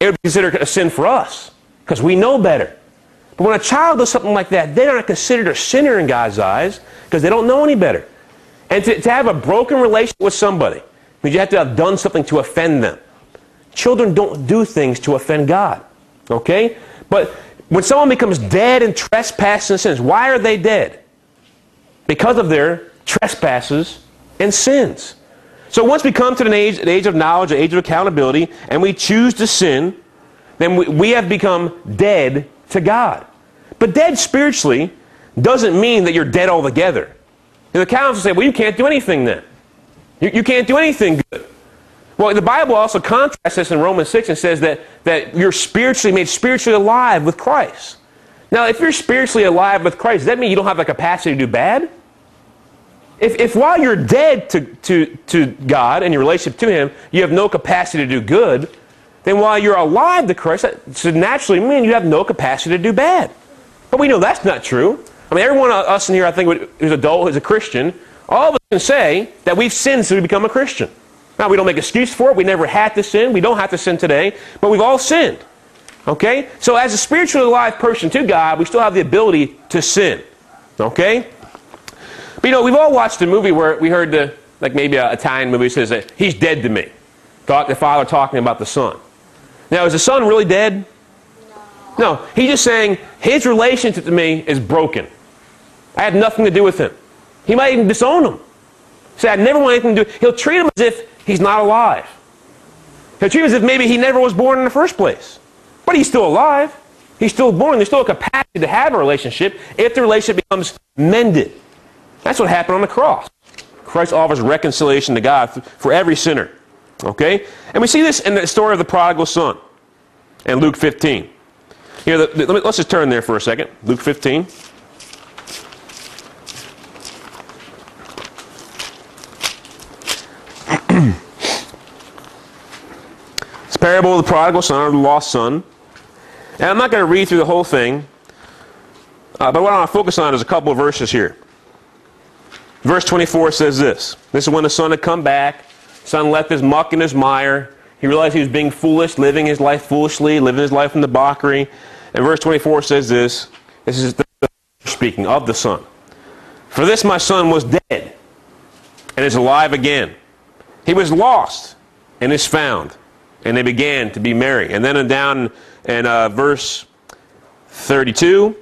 it would be considered a sin for us because we know better. But when a child does something like that, they aren't considered a sinner in God's eyes because they don't know any better. And to, to have a broken relationship with somebody means you have to have done something to offend them. Children don't do things to offend God. Okay? But when someone becomes dead in trespasses and sins, why are they dead? Because of their trespasses and sins. So once we come to the age, the age of knowledge, an age of accountability, and we choose to sin, then we, we have become dead to God. But dead spiritually doesn't mean that you're dead altogether. And the Calvinists say, well, you can't do anything then. You, you can't do anything good. Well, the Bible also contrasts this in Romans 6 and says that, that you're spiritually made spiritually alive with Christ. Now, if you're spiritually alive with Christ, does that mean you don't have the capacity to do bad? If, if while you're dead to, to, to God and your relationship to Him, you have no capacity to do good, then while you're alive to Christ, that should naturally mean you have no capacity to do bad. But we know that's not true. I mean, every one of us in here, I think, who's adult, who's a Christian, all of us can say that we've sinned since we become a Christian. Now, we don't make excuse for it. We never had to sin. We don't have to sin today. But we've all sinned. Okay? So as a spiritually alive person to God, we still have the ability to sin. Okay? But you know, we've all watched a movie where we heard the, like maybe an Italian movie says that he's dead to me. Thought the father talking about the son. Now, is the son really dead? No. no. He's just saying his relationship to me is broken. I had nothing to do with him. He might even disown him. Say, I never want anything to do. He'll treat him as if he's not alive. He'll treat as if maybe he never was born in the first place. But he's still alive. He's still born. There's still a capacity to have a relationship if the relationship becomes mended. That's what happened on the cross. Christ offers reconciliation to God for every sinner. Okay? And we see this in the story of the prodigal son in Luke 15. Here, the, the, let's just turn there for a second. Luke 15. Parable of the prodigal son or the lost son. And I'm not going to read through the whole thing, uh, but what I want to focus on is a couple of verses here. Verse 24 says this. This is when the son had come back. Son left his muck and his mire. He realized he was being foolish, living his life foolishly, living his life in the debauchery. And verse 24 says this this is the speaking of the Son. For this my son was dead and is alive again. He was lost and is found. And they began to be merry. And then down in uh, verse 32,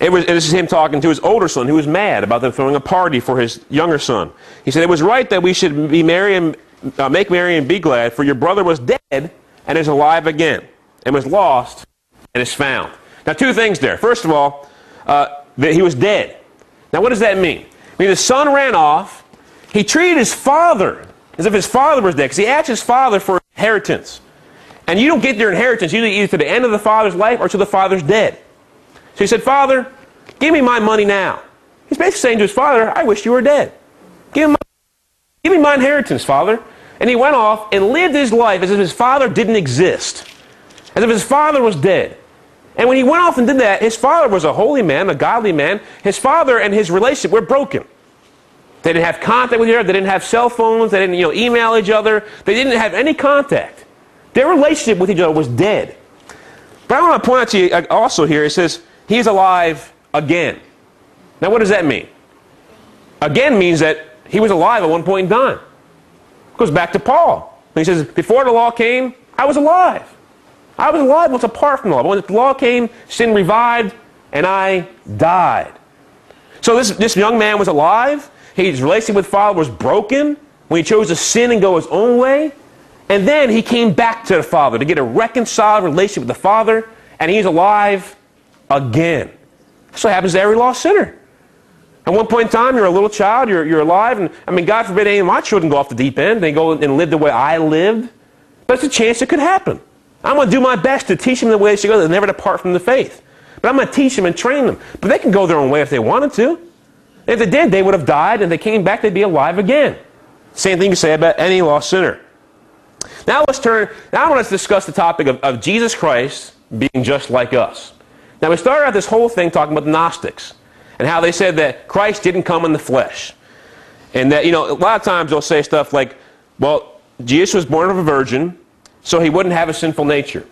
it was, this is him talking to his older son who was mad about them throwing a party for his younger son. He said, It was right that we should be merry and uh, make merry and be glad, for your brother was dead and is alive again, and was lost and is found. Now, two things there. First of all, uh, that he was dead. Now, what does that mean? I mean, the son ran off. He treated his father as if his father was dead, because he asked his father for inheritance. And you don't get your inheritance usually either to the end of the father's life or to the father's dead. So he said, Father, give me my money now. He's basically saying to his father, I wish you were dead. Give my, give me my inheritance, Father. And he went off and lived his life as if his father didn't exist, as if his father was dead. And when he went off and did that, his father was a holy man, a godly man. His father and his relationship were broken. They didn't have contact with each other. They didn't have cell phones. They didn't you know, email each other. They didn't have any contact. Their relationship with each other was dead. But I want to point out to you also here, it says, He's alive again. Now, what does that mean? Again means that he was alive at one point in time. It goes back to Paul. He says, Before the law came, I was alive. I was alive once apart from the law. But when the law came, sin revived, and I died. So this, this young man was alive. His relationship with Father was broken when he chose to sin and go his own way. And then he came back to the Father to get a reconciled relationship with the Father, and he's alive again. That's what happens to every lost sinner. At one point in time, you're a little child, you're, you're alive, and I mean, God forbid any of my children go off the deep end. They go and live the way I lived. But it's a chance it could happen. I'm going to do my best to teach them the way they should go, They'll never depart from the faith. But I'm going to teach them and train them. But they can go their own way if they wanted to. If they did, they would have died, and they came back, they'd be alive again. Same thing you say about any lost sinner. Now let's turn, now I want to discuss the topic of, of Jesus Christ being just like us. Now we started out this whole thing talking about the Gnostics and how they said that Christ didn't come in the flesh. And that, you know, a lot of times they'll say stuff like, well, Jesus was born of a virgin, so he wouldn't have a sinful nature.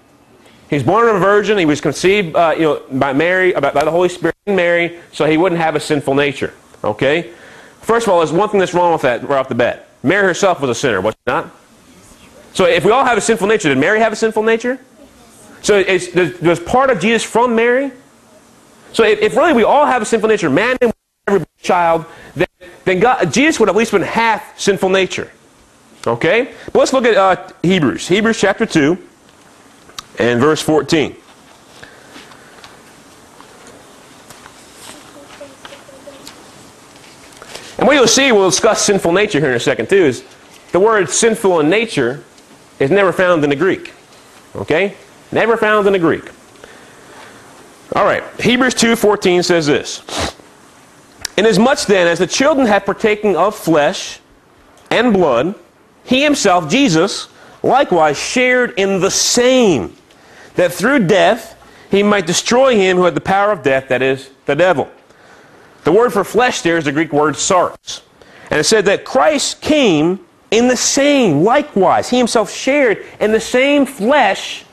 He's born of a virgin, he was conceived, uh, you know, by Mary, by, by the Holy Spirit in Mary, so he wouldn't have a sinful nature. Okay? First of all, there's one thing that's wrong with that right off the bat. Mary herself was a sinner, was she not? So if we all have a sinful nature, did Mary have a sinful nature? So there's part of Jesus from Mary. So if, if, really we all have a sinful nature, man and every child, then, then God, Jesus would at least been half sinful nature. Okay? But let's look at uh, Hebrews. Hebrews chapter 2 and verse 14. And what you'll see, we'll discuss sinful nature here in a second too, is the word sinful in nature is never found in the Greek. Okay? Never found in the Greek. All right. Hebrews 2:14 says this. Inasmuch then as the children have partaken of flesh and blood, he himself, Jesus, likewise shared in the same, that through death he might destroy him who had the power of death, that is, the devil. The word for flesh there is the Greek word sarx. And it said that Christ came in the same, likewise. He himself shared in the same flesh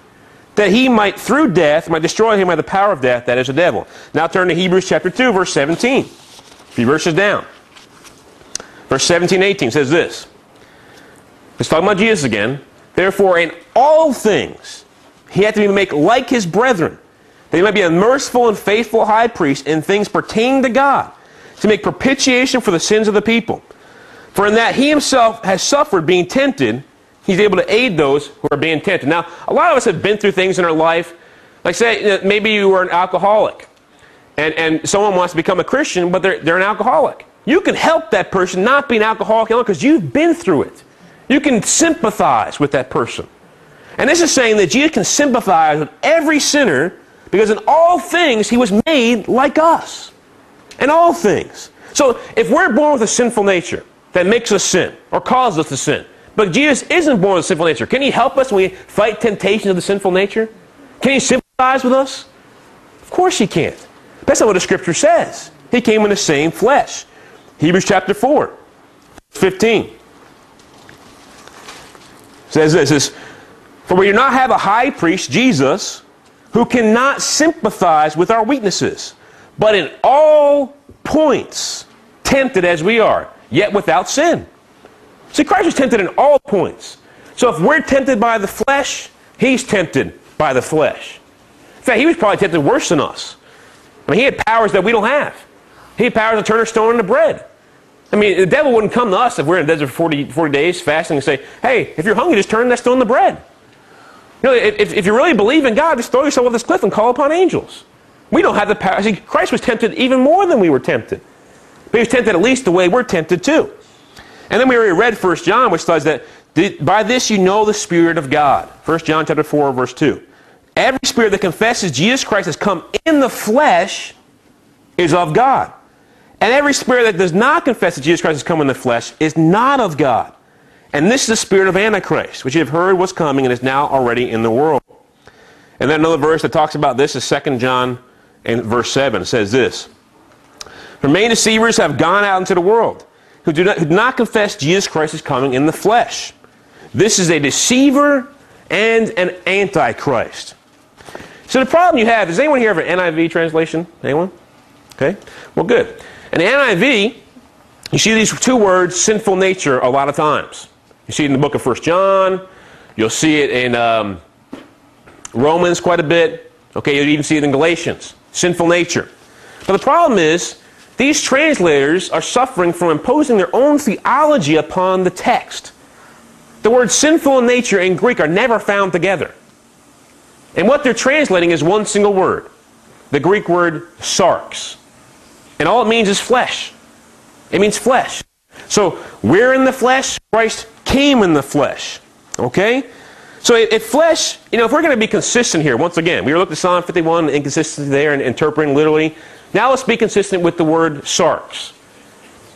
that he might, through death, might destroy him by the power of death, that is the devil. Now turn to Hebrews chapter 2, verse 17. A few verses down. Verse 17 18 says this. It's talking about Jesus again. Therefore, in all things, he had to be made like his brethren, that he might be a merciful and faithful high priest in things pertaining to God, to make propitiation for the sins of the people. For in that he himself has suffered being tempted, he's able to aid those who are being tempted. Now, a lot of us have been through things in our life, like say, maybe you were an alcoholic, and, and someone wants to become a Christian, but they're, they're an alcoholic. You can help that person not be an alcoholic because you've been through it. You can sympathize with that person. And this is saying that Jesus can sympathize with every sinner because in all things he was made like us. In all things. So if we're born with a sinful nature that makes us sin or causes us to sin, but Jesus isn't born with a sinful nature, can he help us when we fight temptations of the sinful nature? Can he sympathize with us? Of course he can't. That's not what the scripture says. He came in the same flesh. Hebrews chapter 4, 15 says this, says, For we do not have a high priest, Jesus, who cannot sympathize with our weaknesses, but in all points tempted as we are, yet without sin. See, Christ was tempted in all points. So if we're tempted by the flesh, he's tempted by the flesh. In fact, he was probably tempted worse than us. I mean, he had powers that we don't have. He had powers to turn a stone into bread. I mean, the devil wouldn't come to us if we're in the desert for 40, 40 days fasting and say, hey, if you're hungry, just turn that stone into bread. You know, if, if you really believe in God, just throw yourself off this cliff and call upon angels. We don't have the power. See, Christ was tempted even more than we were tempted. But he was tempted at least the way we're tempted too. And then we already read 1 John, which says that by this you know the Spirit of God. 1 John chapter 4, verse 2. Every spirit that confesses Jesus Christ has come in the flesh is of God. And every spirit that does not confess that Jesus Christ has come in the flesh is not of God. And this is the spirit of Antichrist, which you have heard was coming and is now already in the world. And then another verse that talks about this is 2 John and verse 7. It says this For many deceivers have gone out into the world who do, not, who do not confess Jesus Christ is coming in the flesh. This is a deceiver and an antichrist. So the problem you have, is anyone here have an NIV translation? Anyone? Okay. Well, good. The NIV, you see these two words, sinful nature, a lot of times. You see it in the book of First John. You'll see it in um, Romans quite a bit. Okay, you'll even see it in Galatians. Sinful nature. But the problem is, these translators are suffering from imposing their own theology upon the text. The words sinful nature in Greek are never found together. And what they're translating is one single word the Greek word sarx. And all it means is flesh. It means flesh. So we're in the flesh, Christ came in the flesh. Okay? So if flesh, you know, if we're going to be consistent here, once again, we looked at Psalm 51, inconsistency there and interpreting literally. Now let's be consistent with the word sarx.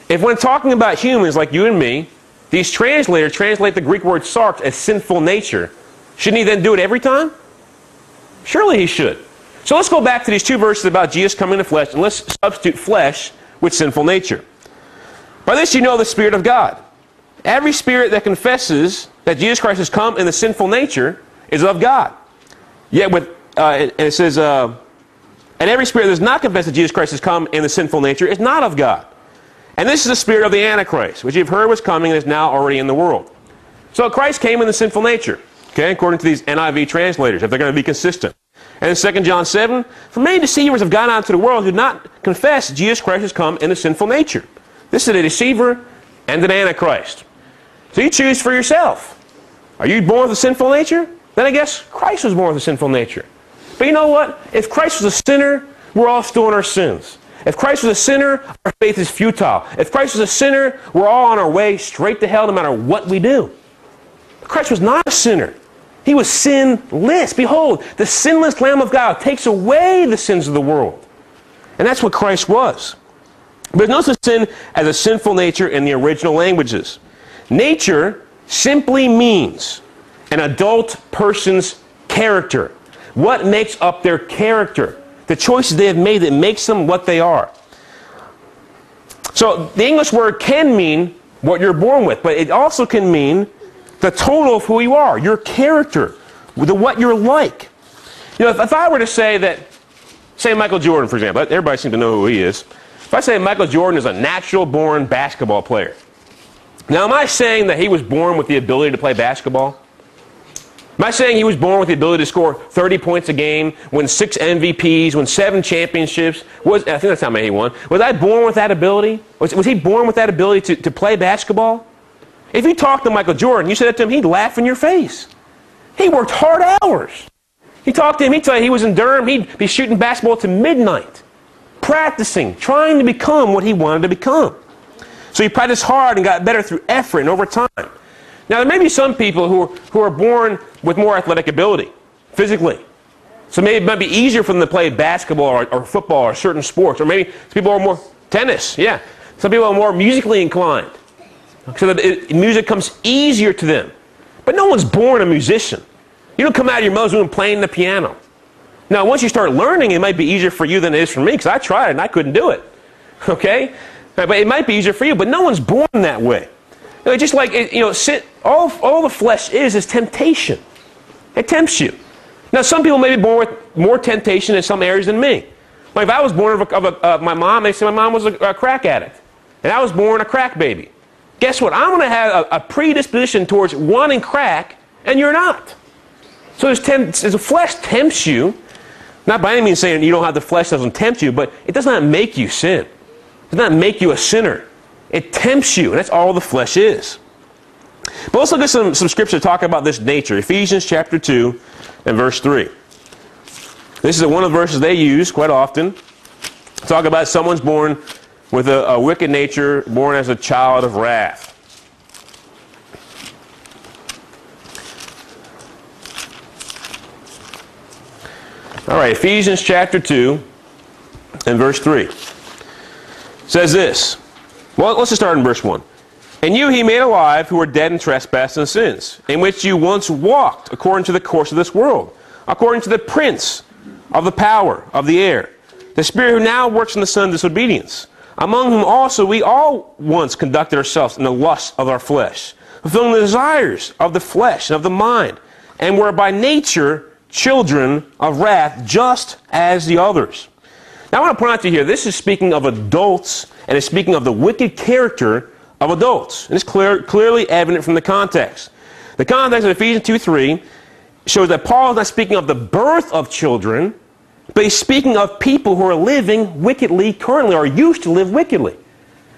If when talking about humans like you and me, these translators translate the Greek word sarx as sinful nature, shouldn't he then do it every time? Surely he should. So let's go back to these two verses about Jesus coming in the flesh, and let's substitute flesh with sinful nature. By this you know the Spirit of God. Every spirit that confesses that Jesus Christ has come in the sinful nature is of God. Yet with, uh, and it says, uh, and every spirit that does not confess that Jesus Christ has come in the sinful nature is not of God. And this is the spirit of the Antichrist, which you've heard was coming and is now already in the world. So Christ came in the sinful nature, okay, according to these NIV translators, if they're going to be consistent. And in 2 John 7, for many deceivers have gone out into the world who do not confess Jesus Christ has come in the sinful nature. This is a deceiver and an Antichrist. So you choose for yourself. Are you born with a sinful nature? Then I guess Christ was born with a sinful nature. But you know what? If Christ was a sinner, we're all still in our sins. If Christ was a sinner, our faith is futile. If Christ was a sinner, we're all on our way straight to hell no matter what we do. Christ was not a sinner. He was sinless. Behold, the sinless Lamb of God takes away the sins of the world. And that's what Christ was. But there's no such sin as a sinful nature in the original languages. Nature simply means an adult person's character. What makes up their character? The choices they have made that makes them what they are. So the English word can mean what you're born with, but it also can mean the total of who you are, your character, the what you're like. You know, if, if I were to say that, say Michael Jordan, for example, everybody seems to know who he is. If I say Michael Jordan is a natural born basketball player, now, am I saying that he was born with the ability to play basketball? Am I saying he was born with the ability to score 30 points a game, win six MVPs, win seven championships? Was, I think that's how many he won. Was I born with that ability? Was, was he born with that ability to, to play basketball? If you talk to Michael Jordan, you said that to him, he'd laugh in your face. He worked hard hours. You talked to him, he'd tell you he was in Durham, he'd be shooting basketball to midnight, practicing, trying to become what he wanted to become. So he practiced hard and got better through effort and over time. Now, there may be some people who are, who are born with more athletic ability, physically. So maybe it might be easier for them to play basketball or, or football or certain sports. Or maybe some people are more tennis, yeah. Some people are more musically inclined. So that it, music comes easier to them. But no one's born a musician. You don't come out of your mother's womb playing the piano. Now, once you start learning, it might be easier for you than it is for me because I tried and I couldn't do it. Okay? But it might be easier for you, but no one's born that way. You know, just like, you know, sit, all, all the flesh is is temptation. It tempts you. Now, some people may be born with more temptation in some areas than me. Like if I was born of, a, of a, uh, my mom, they say my mom was a, a, crack addict, and I was born a crack baby. Guess what? I'm going to have a, a, predisposition towards wanting crack, and you're not. So there's, temp, the flesh tempts you, not by any means saying you don't have the flesh doesn't tempt you, but it does not make you sin. Does not make you a sinner. It tempts you, and that's all the flesh is. But let's look at some, some scripture to talk about this nature. Ephesians chapter 2 and verse 3. This is one of the verses they use quite often. Talk about someone's born with a, a wicked nature, born as a child of wrath. All right, Ephesians chapter 2 and verse 3 says this. Well, let's just start in verse 1. And you he made alive who were dead in trespasses and sins, in which you once walked according to the course of this world, according to the prince of the power of the air, the spirit who now works in the son of disobedience, among whom also we all once conducted ourselves in the lust of our flesh, fulfilling the desires of the flesh and of the mind, and were by nature children of wrath, just as the others. Now I want to point out to you here, this is speaking of adults, and it's speaking of the wicked character of adults. And it's clear, clearly evident from the context. The context of Ephesians 2 3 shows that Paul is not speaking of the birth of children, but he's speaking of people who are living wickedly currently or used to live wickedly.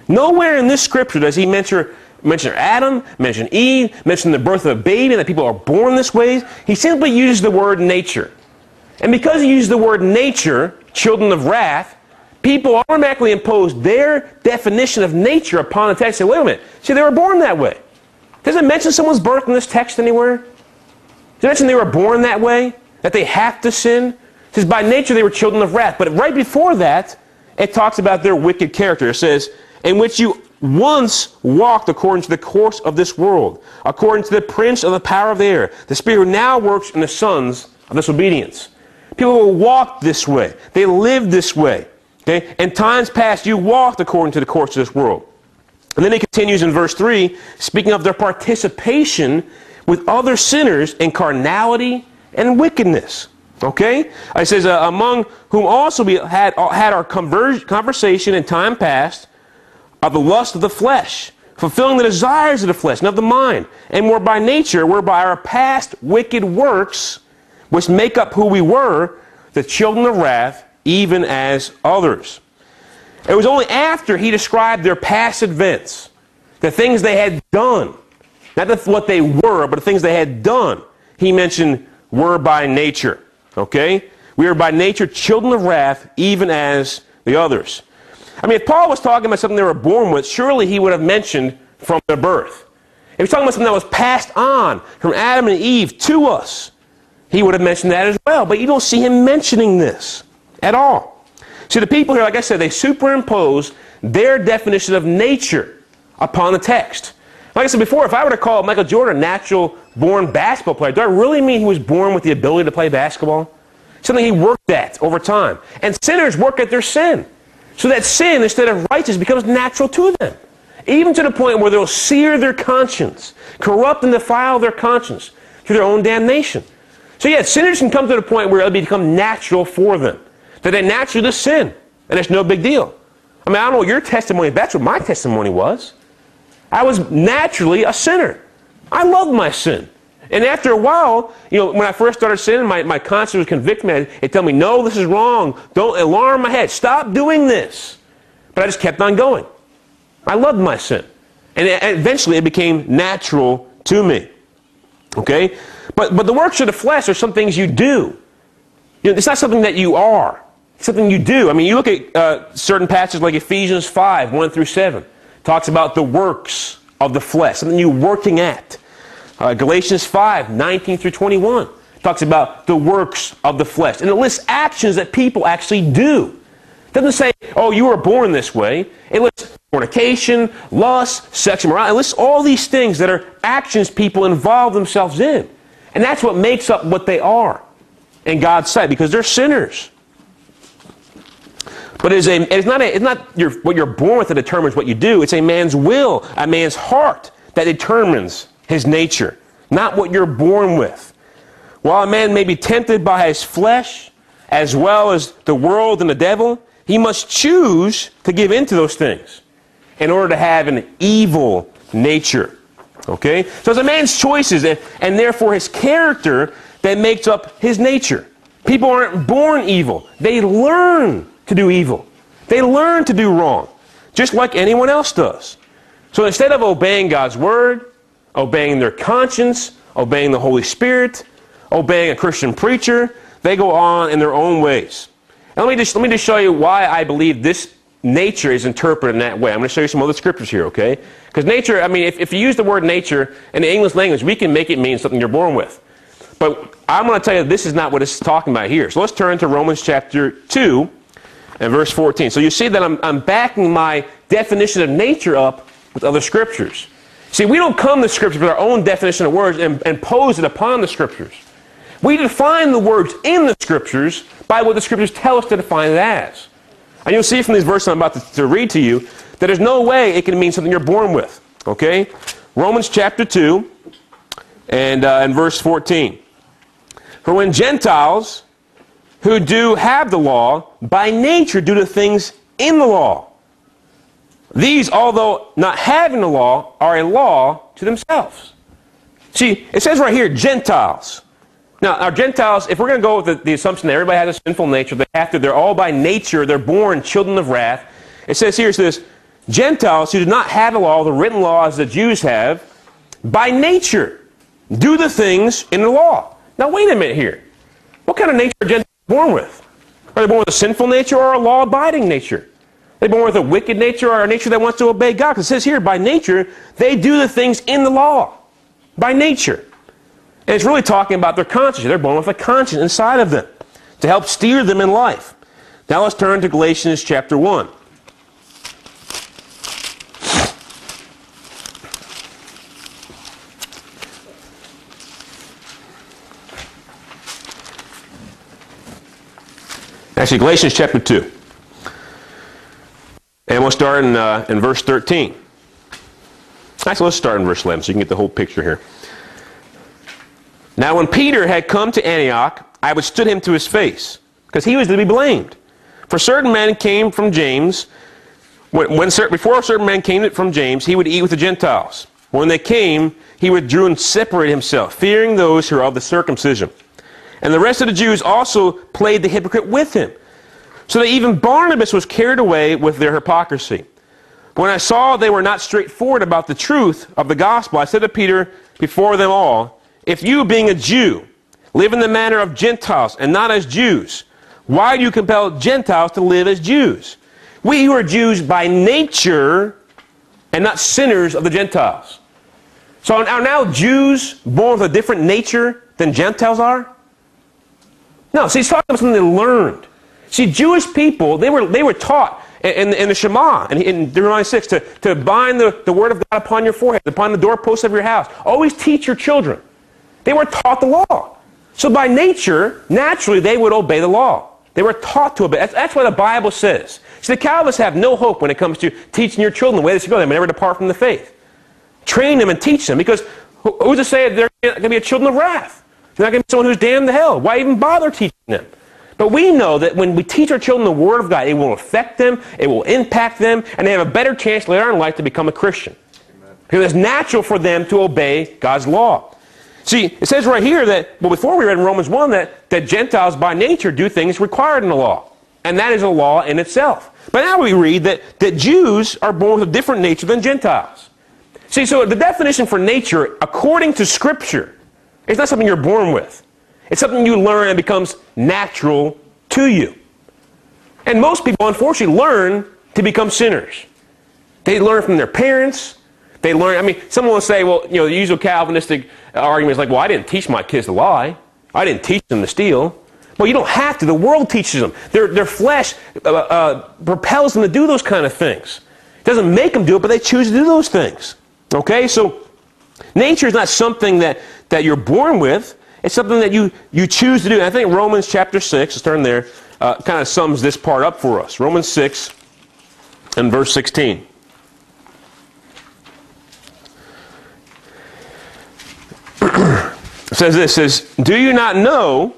Nowhere in this scripture does he mention, mention Adam, mention Eve, mention the birth of a baby, that people are born this way. He simply uses the word nature. And because he used the word nature, children of wrath, people automatically impose their definition of nature upon the text. Say, wait a minute. See, they were born that way. Does it mention someone's birth in this text anywhere? Does it mention they were born that way? That they have to sin? It says, by nature they were children of wrath. But right before that, it talks about their wicked character. It says, in which you once walked according to the course of this world, according to the prince of the power of the air, the spirit who now works in the sons of disobedience. People will walk this way. They live this way. Okay? In times past, you walked according to the course of this world. And then he continues in verse 3, speaking of their participation with other sinners in carnality and wickedness. Okay? It says, uh, among whom also we had, uh, had our conversation in time past of the lust of the flesh, fulfilling the desires of the flesh and of the mind, and were by nature, were by our past wicked works, which make up who we were, the children of wrath, even as others. It was only after he described their past events, the things they had done, not what they were, but the things they had done, he mentioned were by nature. Okay? We are by nature children of wrath, even as the others. I mean, if Paul was talking about something they were born with, surely he would have mentioned from their birth. If he's talking about something that was passed on from Adam and Eve to us, he would have mentioned that as well. But you don't see him mentioning this at all. See, the people here, like I said, they superimpose their definition of nature upon the text. Like I said before, if I were to call Michael Jordan a natural born basketball player, do I really mean he was born with the ability to play basketball? Something he worked at over time. And sinners work at their sin. So that sin, instead of righteous, becomes natural to them. Even to the point where they'll sear their conscience, corrupt and defile their conscience to their own damnation. So, yeah, sinners can come to the point where it'll become natural for them that they naturally just sin, and it's no big deal. I mean, I don't know your testimony, but that's what my testimony was. I was naturally a sinner. I loved my sin. And after a while, you know, when I first started sinning, my, my conscience would convict me. It'd tell me, no, this is wrong. Don't alarm my head. Stop doing this. But I just kept on going. I loved my sin. And eventually it became natural to me. Okay? But, but the works of the flesh are some things you do. You know, it's not something that you are It's something you do. I mean, you look at uh, certain passages like Ephesians 5, 1 through 7, talks about the works of the flesh, something you're working at. Uh, Galatians 5, 19 through 21, talks about the works of the flesh. And it lists actions that people actually do. It doesn't say, oh, you were born this way. It lists fornication, lust, sexual morality. It lists all these things that are actions people involve themselves in. And that's what makes up what they are in God's sight because they're sinners. But it's, a, it's not, a, it's not your, what you're born with that determines what you do. It's a man's will, a man's heart that determines his nature, not what you're born with. While a man may be tempted by his flesh, as well as the world and the devil, he must choose to give in to those things in order to have an evil nature. Okay? So it's a man's choices and, and therefore his character that makes up his nature. People aren't born evil, they learn to do evil. They learn to do wrong, just like anyone else does. So instead of obeying God's word, obeying their conscience, obeying the Holy Spirit, obeying a Christian preacher, they go on in their own ways. And let me just, let me just show you why I believe this nature is interpreted in that way. I'm going to show you some other scriptures here, okay? Because nature, I mean, if, if you use the word nature in the English language, we can make it mean something you're born with. But I'm going to tell you this is not what it's talking about here. So let's turn to Romans chapter 2 and verse 14. So you see that I'm, I'm backing my definition of nature up with other scriptures. See, we don't come to scripture with our own definition of words and, and pose it upon the scriptures. We define the words in the scriptures by what the scriptures tell us to define it as. And you'll see from these verses I'm about to, to read to you that there's no way it can mean something you're born with. Okay? Romans chapter 2 and, uh, and verse 14. For when Gentiles who do have the law by nature do the things in the law, these, although not having the law, are a law to themselves. See, it says right here, Gentiles. Now, our Gentiles, if we're going to go with the, the, assumption that everybody has a sinful nature, they have to, they're all by nature, they're born children of wrath. It says here, it says, Gentiles who do not have the law, the written law as the Jews have, by nature, do the things in the law. Now, wait a minute here. What kind of nature are Gentiles born with? Are they born with a sinful nature or a law abiding nature? Are they born with a wicked nature or a nature that wants to obey God? Because it says here, by nature, they do the things in the law. By nature. And it's really talking about their conscience. They're born with a conscience inside of them to help steer them in life. Now let's turn to Galatians chapter 1. Actually, Galatians chapter 2. And we'll start in, uh, in verse 13. Actually, let's start in verse 11 so you can get the whole picture here. Now, when Peter had come to Antioch, I withstood him to his face, because he was to be blamed. For certain men came from James. When, when, before certain men came from James, he would eat with the Gentiles. When they came, he withdrew and separated himself, fearing those who are of the circumcision. And the rest of the Jews also played the hypocrite with him. So that even Barnabas was carried away with their hypocrisy. When I saw they were not straightforward about the truth of the gospel, I said to Peter before them all, If you, being a Jew, live in the manner of Gentiles and not as Jews, why do you compel Gentiles to live as Jews? We who are Jews by nature and not sinners of the Gentiles. So are now Jews born with a different nature than Gentiles are? No, see, he's talking about something they learned. See, Jewish people, they were, they were taught in, in the Shema, in, in Deuteronomy 6, to, to bind the, the word of God upon your forehead, upon the doorposts of your house. Always teach your children. They were taught the law. So by nature, naturally, they would obey the law. They were taught to obey. That's, that's what the Bible says. See, the Calvinists have no hope when it comes to teaching your children the way they should go. They may never depart from the faith. Train them and teach them because who's to say they're going to be a children of wrath? They're not going to be someone who's damned to hell. Why even bother teaching them? But we know that when we teach our children the Word of God, it will affect them, it will impact them, and they have a better chance later in life to become a Christian. Amen. Because it's natural for them to obey God's law. See, it says right here that, well, before we read in Romans 1 that, that Gentiles by nature do things required in the law. And that is a law in itself. But now we read that, that Jews are born with a different nature than Gentiles. See, so the definition for nature, according to Scripture, is not something you're born with. It's something you learn and becomes natural to you. And most people, unfortunately, learn to become sinners. They learn from their parents. They learn, I mean, someone will say, well, you know, the usual Calvinistic argument is like, well, I didn't teach my kids to lie. I didn't teach them to steal. Well, you don't have to. The world teaches them. Their, their flesh uh, uh, propels them to do those kind of things. It doesn't make them do it, but they choose to do those things. Okay? So, nature is not something that, that you're born with. It's something that you, you choose to do. And I think Romans chapter 6, let's turn there, uh, kind of sums this part up for us. Romans 6 and verse 16. says this says, Do you not know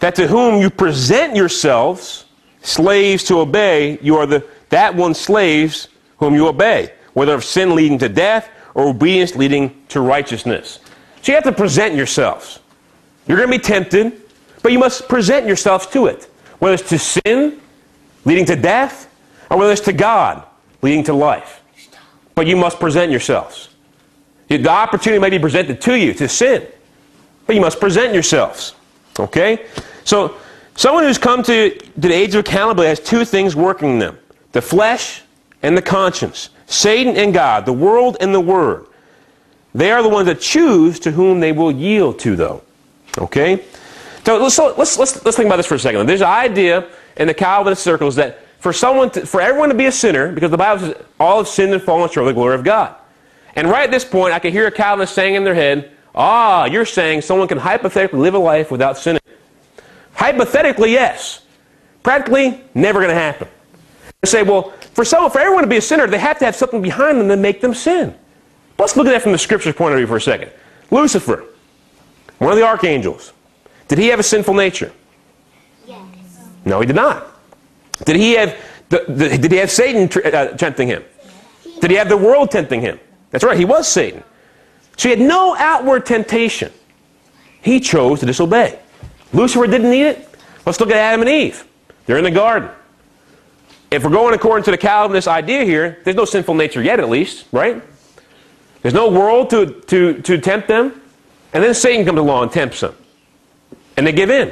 that to whom you present yourselves slaves to obey, you are the that one slaves whom you obey, whether of sin leading to death or obedience leading to righteousness. So you have to present yourselves. You're going to be tempted, but you must present yourselves to it, whether it's to sin leading to death or whether it's to God leading to life. But you must present yourselves. The opportunity may be presented to you to sin, but you must present yourselves. Okay? So, someone who's come to, to the age of accountability has two things working in them the flesh and the conscience. Satan and God, the world and the Word. They are the ones that choose to whom they will yield to, though. Okay? So let's, let's, let's, let's think about this for a second. There's an idea in the Calvinist circles that for someone to, for everyone to be a sinner, because the Bible says all have sinned and fallen short of the glory of God. And right at this point, I can hear a Calvinist saying in their head, ah, you're saying someone can hypothetically live a life without sinning. Hypothetically, yes. Practically, never going to happen. They say, well, for someone, for everyone to be a sinner, they have to have something behind them to make them sin. Let's look at that from the scripture's point of view for a second. Lucifer, one of the archangels, did he have a sinful nature? Yes. No, he did not. Did he have, the, the, did he have Satan uh, tempting him? Did he have the world tempting him? That's right, he was Satan. So he had no outward temptation. He chose to disobey. Lucifer didn't need it. Let's look at Adam and Eve. They're in the garden. If we're going according to the Calvinist idea here, there's no sinful nature yet, at least, right? There's no world to, to, to tempt them. And then Satan comes along and tempts them. And they give in.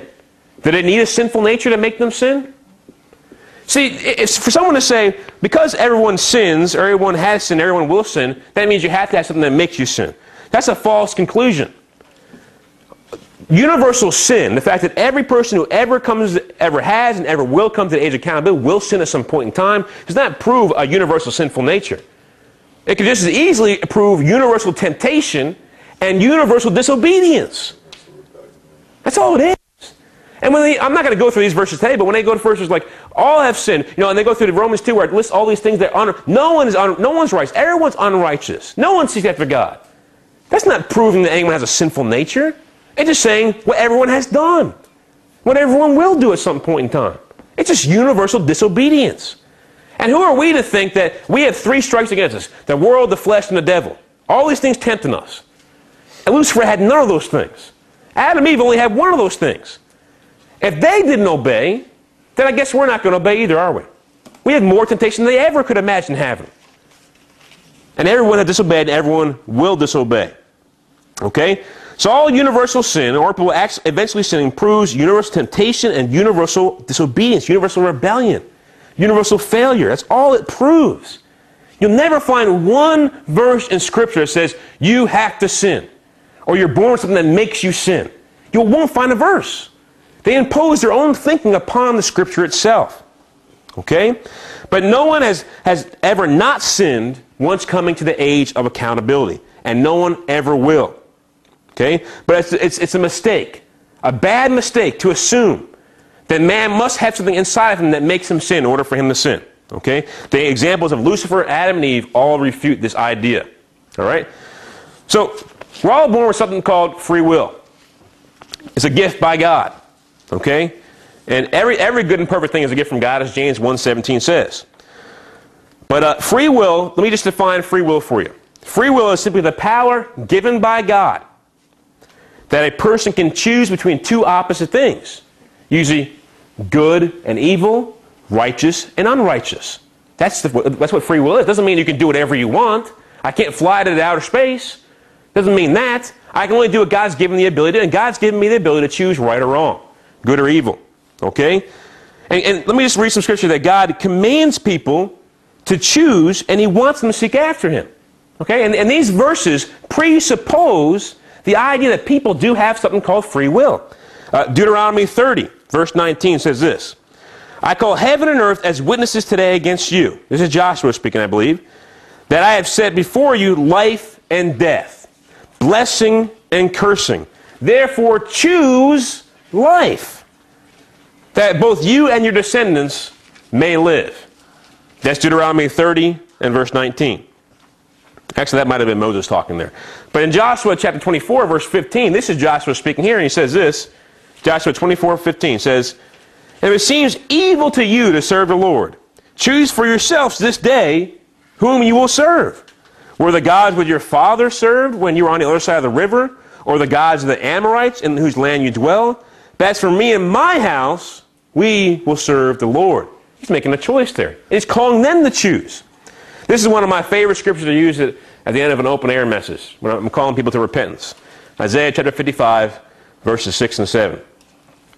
Did they need a sinful nature to make them sin? See, it's for someone to say, because everyone sins, or everyone has sinned, everyone will sin, that means you have to have something that makes you sin. That's a false conclusion. Universal sin, the fact that every person who ever comes, ever has, and ever will come to the age of accountability will sin at some point in time, does not prove a universal sinful nature. It could just as easily prove universal temptation and universal disobedience. That's all it is. And when they, I'm not going to go through these verses today, but when they go to verses like all have sinned, you know, and they go through the Romans 2 where it lists all these things that honor, no one is un, no one's righteous. Everyone's unrighteous. No one seeks after God. That's not proving that anyone has a sinful nature. It's just saying what everyone has done. What everyone will do at some point in time. It's just universal disobedience. And who are we to think that we have three strikes against us? The world, the flesh, and the devil. All these things tempting us. And Lucifer had none of those things. Adam and Eve only had one of those things. If they didn't obey, then I guess we're not going to obey either, are we? We had more temptation than they ever could imagine having. And everyone had disobeyed, and everyone will disobey. Okay? So all universal sin, or people eventually sinning, proves universal temptation and universal disobedience, universal rebellion, universal failure. That's all it proves. You'll never find one verse in Scripture that says you have to sin, or you're born with something that makes you sin. You won't find a verse. They impose their own thinking upon the Scripture itself. Okay? But no one has, has ever not sinned once coming to the age of accountability, and no one ever will. Okay? But it's, it's, it's a mistake, a bad mistake to assume that man must have something inside of him that makes him sin in order for him to sin. Okay? The examples of Lucifer, Adam, and Eve all refute this idea. All right? So, we're all born with something called free will. It's a gift by God. Okay? And every, every good and perfect thing is a gift from God, as James 1.17 says. But uh, free will, let me just define free will for you. Free will is simply the power given by God that a person can choose between two opposite things, usually good and evil, righteous and unrighteous. That's, the, that's what free will is. It doesn't mean you can do whatever you want. I can't fly to the outer space. Doesn't mean that. I can only do what God's given the ability to, and God's given me the ability to choose right or wrong, good or evil. Okay? And, and let me just read some scripture that God commands people to choose, and He wants them to seek after Him. Okay? And, and these verses presuppose the idea that people do have something called free will. Uh, Deuteronomy 30, verse 19 says this I call heaven and earth as witnesses today against you. This is Joshua speaking, I believe. That I have set before you life and death, blessing and cursing. Therefore, choose life, that both you and your descendants may live. That's Deuteronomy 30 and verse 19. Actually, that might have been Moses talking there. But in Joshua chapter 24, verse 15, this is Joshua speaking here, and he says this Joshua 24, 15 says, And if it seems evil to you to serve the Lord, choose for yourselves this day whom you will serve. Were the gods which your father served when you were on the other side of the river, or the gods of the Amorites in whose land you dwell? But as for me and my house, we will serve the Lord. He's making a choice there. He's calling them to choose. This is one of my favorite scriptures to use at, the end of an open air message when I'm calling people to repentance. Isaiah chapter 55, verses 6 and 7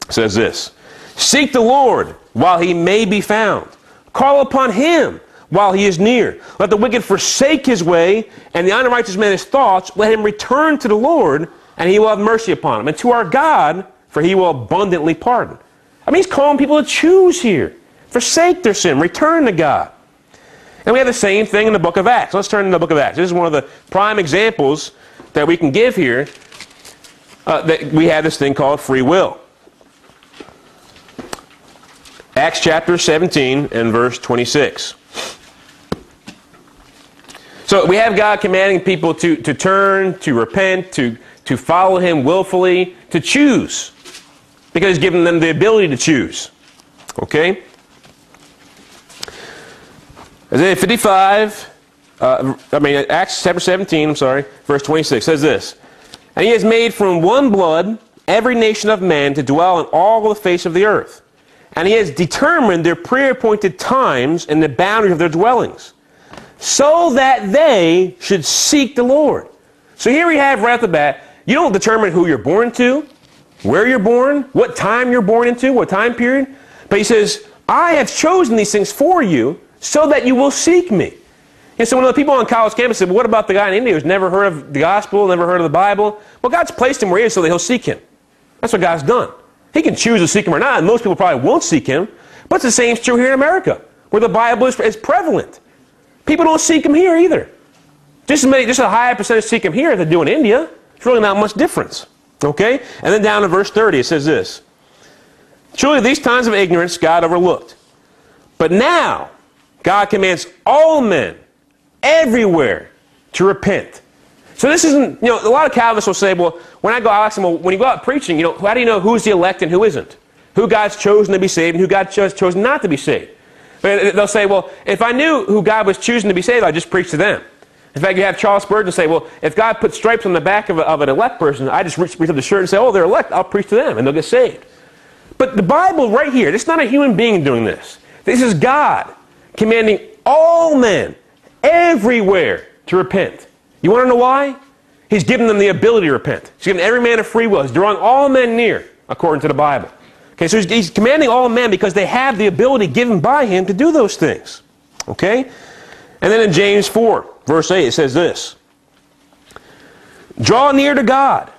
says this Seek the Lord while he may be found, call upon him while he is near. Let the wicked forsake his way, and the unrighteous man his thoughts. Let him return to the Lord, and he will have mercy upon him. And to our God, for he will abundantly pardon. I mean, he's calling people to choose here. Forsake their sin, return to God. And we have the same thing in the book of Acts. Let's turn to the book of Acts. This is one of the prime examples that we can give here uh, that we have this thing called free will. Acts chapter 17 and verse 26. So we have God commanding people to, to turn, to repent, to, to follow Him willfully, to choose. Because He's given them the ability to choose. Okay? Isaiah 55, uh, I mean, Acts chapter 17, I'm sorry, verse 26 says this And He has made from one blood every nation of men to dwell on all the face of the earth. And He has determined their pre appointed times and the boundaries of their dwellings so that they should seek the Lord. So here we have right off the bat, you don't determine who you're born to, where you're born, what time you're born into, what time period. But he says, I have chosen these things for you so that you will seek me. And so one of the people on college campus said, well, what about the guy in India who's never heard of the gospel, never heard of the Bible? Well, God's placed him where he is so that he'll seek him. That's what God's done. He can choose to seek him or not, and most people probably won't seek him. But the same is true here in America, where the Bible is, is prevalent. People don't seek him here either. Just, as many, just a higher percentage seek him here than do in India. It's really not much difference. Okay? And then down to verse 30, it says this Truly, these times of ignorance God overlooked. But now, God commands all men everywhere to repent. So this isn't, you know, a lot of Calvinists will say, well, when I go, I'll ask them, well, when you go out preaching, you know, how do you know who's the elect and who isn't? Who God's chosen to be saved and who God chosen not to be saved? They'll say, well, if I knew who God was choosing to be saved, I'd just preach to them. In fact, you have Charles Spurgeon say, well, if God put stripes on the back of, a, of an elect person, I just reach, reach up the shirt and say, oh, they're elect, I'll preach to them, and they'll get saved. But the Bible right here, it's not a human being doing this. This is God commanding all men everywhere to repent. You want to know why? He's given them the ability to repent. He's given every man a free will. He's drawing all men near, according to the Bible. Okay, so he's, he's commanding all men because they have the ability given by him to do those things. Okay? And then in James 4, verse 8, it says this Draw near to God,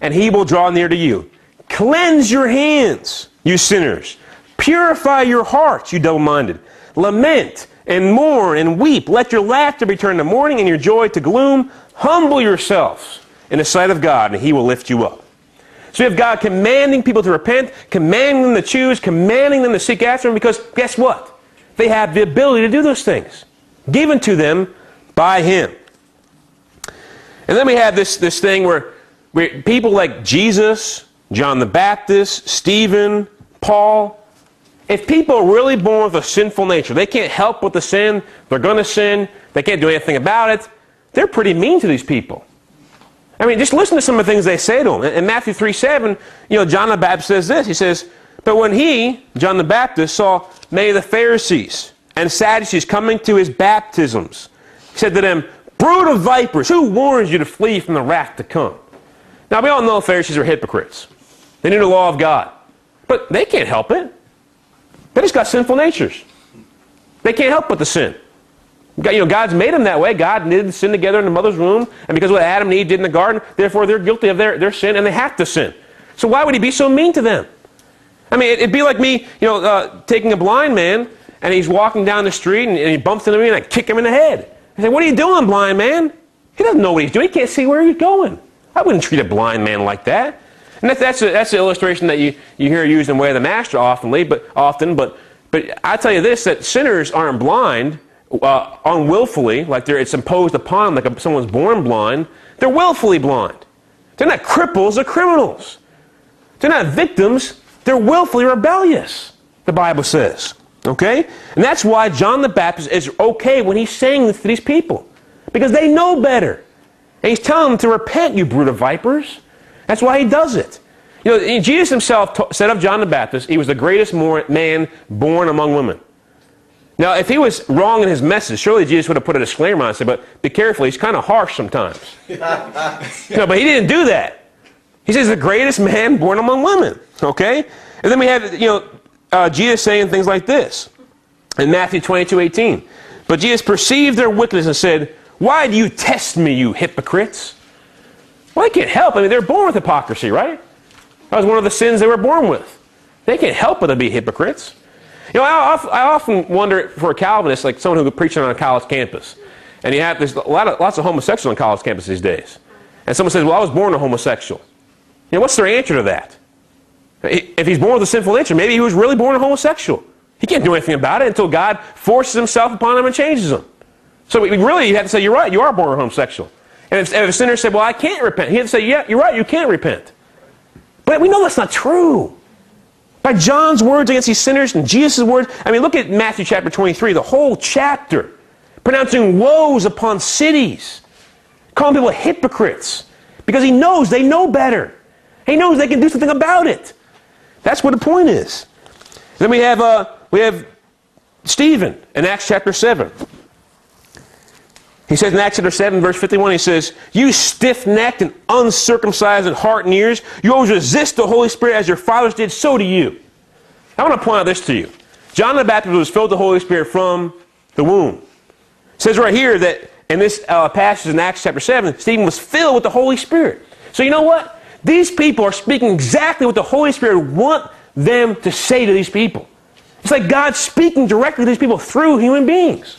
and he will draw near to you. Cleanse your hands, you sinners. Purify your hearts, you double minded. Lament and mourn and weep. Let your laughter be turned to mourning and your joy to gloom. Humble yourselves in the sight of God, and he will lift you up. So you have God commanding people to repent, commanding them to choose, commanding them to seek after Him because guess what? They have the ability to do those things given to them by Him. And then we have this, this thing where, where people like Jesus, John the Baptist, Stephen, Paul, if people are really born with a sinful nature, they can't help with the sin, they're going to sin, they can't do anything about it, they're pretty mean to these people. I mean, just listen to some of the things they say to them. In Matthew 3 7, you know, John the Baptist says this. He says, But when he, John the Baptist, saw many of the Pharisees and Sadducees coming to his baptisms, he said to them, Brood of vipers, who warns you to flee from the wrath to come? Now, we all know Pharisees are hypocrites. They knew the law of God. But they can't help it. They just got sinful natures. They can't help but to sin. You know, God's made them that way. God knitted sin together in the mother's womb, and because what Adam and Eve did in the garden, therefore they're guilty of their, their sin, and they have to sin. So why would he be so mean to them? I mean, it'd be like me, you know, uh, taking a blind man, and he's walking down the street, and, and he bumps into me, and I kick him in the head. I say, what are you doing, blind man? He doesn't know what he's doing. He can't see where he's going. I wouldn't treat a blind man like that. And that's, that's, a, that's illustration that you, you hear used in Way of the Master oftenly, but, often, but, but I tell you this, that sinners aren't blind, uh, unwillfully, like they're, it's imposed upon like someone's born blind, they're willfully blind. They're not cripples, they're criminals. They're not victims, they're willfully rebellious, the Bible says. Okay? And that's why John the Baptist is okay when he's saying this to these people. Because they know better. And he's telling them to repent, you brood of vipers. That's why he does it. You know, Jesus himself said of John the Baptist, he was the greatest man born among women. Now, if he was wrong in his message, surely Jesus would have put a disclaimer on and said, but be careful, he's kind of harsh sometimes. no, but he didn't do that. He says the greatest man born among women. Okay? And then we have, you know, uh, Jesus saying things like this in Matthew 22, 18. But Jesus perceived their wickedness and said, Why do you test me, you hypocrites? Well, they can't help. I mean, they're born with hypocrisy, right? That was one of the sins they were born with. They can't help but to be hypocrites. You know, I, often wonder for a Calvinist, like someone who could preaching on a college campus, and you have there's a lot of lots of homosexuals on college campus these days, and someone says, "Well, I was born a homosexual." You know, what's their answer to that? If he's born with a sinful nature, maybe he was really born a homosexual. He can't do anything about it until God forces himself upon him and changes him. So we, really, you have to say, "You're right. You are born a homosexual." And if, if a sinner said, "Well, I can't repent," he had to say, "Yeah, you're right. You can't repent." But we know that's not true. By John's words against these sinners and Jesus' words, I mean, look at Matthew chapter 23, the whole chapter, pronouncing woes upon cities, calling people hypocrites, because he knows they know better. He knows they can do something about it. That's what the point is. Then we have, uh, we have Stephen in Acts chapter 7. He says in Acts chapter 7, verse 51, he says, You stiff necked and uncircumcised in heart and ears, you always resist the Holy Spirit as your fathers did, so do you. I want to point out this to you. John the Baptist was filled with the Holy Spirit from the womb. It says right here that in this uh, passage in Acts chapter 7, Stephen was filled with the Holy Spirit. So you know what? These people are speaking exactly what the Holy Spirit want them to say to these people. It's like God speaking directly to these people through human beings.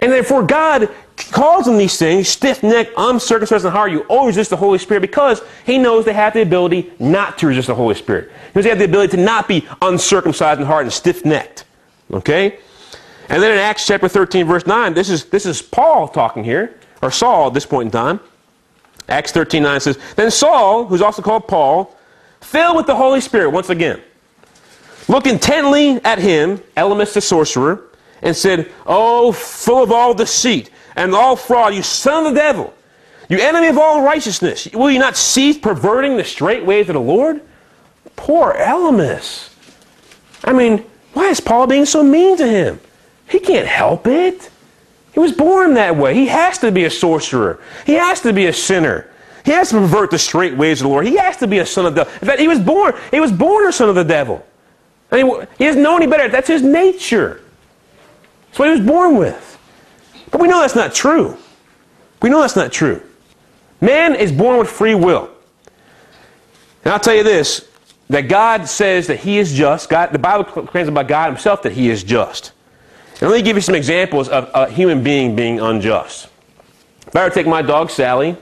And therefore, God calls them these things stiff necked, uncircumcised in heart. You always resist the Holy Spirit because He knows they have the ability not to resist the Holy Spirit. He knows they have the ability to not be uncircumcised in heart and stiff necked. Okay? And then in Acts chapter 13, verse 9, this is, this is Paul talking here, or Saul at this point in time. Acts 13, 9 says, Then Saul, who's also called Paul, filled with the Holy Spirit once again, looked intently at him, Elymas the sorcerer, and said, Oh, full of all deceit and all fraud, you son of the devil, you enemy of all righteousness, will you not cease perverting the straight ways of the Lord? Poor Elymas. I mean, why is Paul being so mean to him? He can't help it. He was born that way. He has to be a sorcerer. He has to be a sinner. He has to pervert the straight ways of the Lord. He has to be a son of the devil. In fact, he was born, he was born a son of the devil. I mean, he doesn't know any better. That's his nature. That's what he was born with. But we know that's not true. We know that's not true. Man is born with free will. And I'll tell you this that God says that He is just. God, the Bible claims about God Himself that He is just. And let me give you some examples of a human being being unjust. If I were to take my dog, Sally,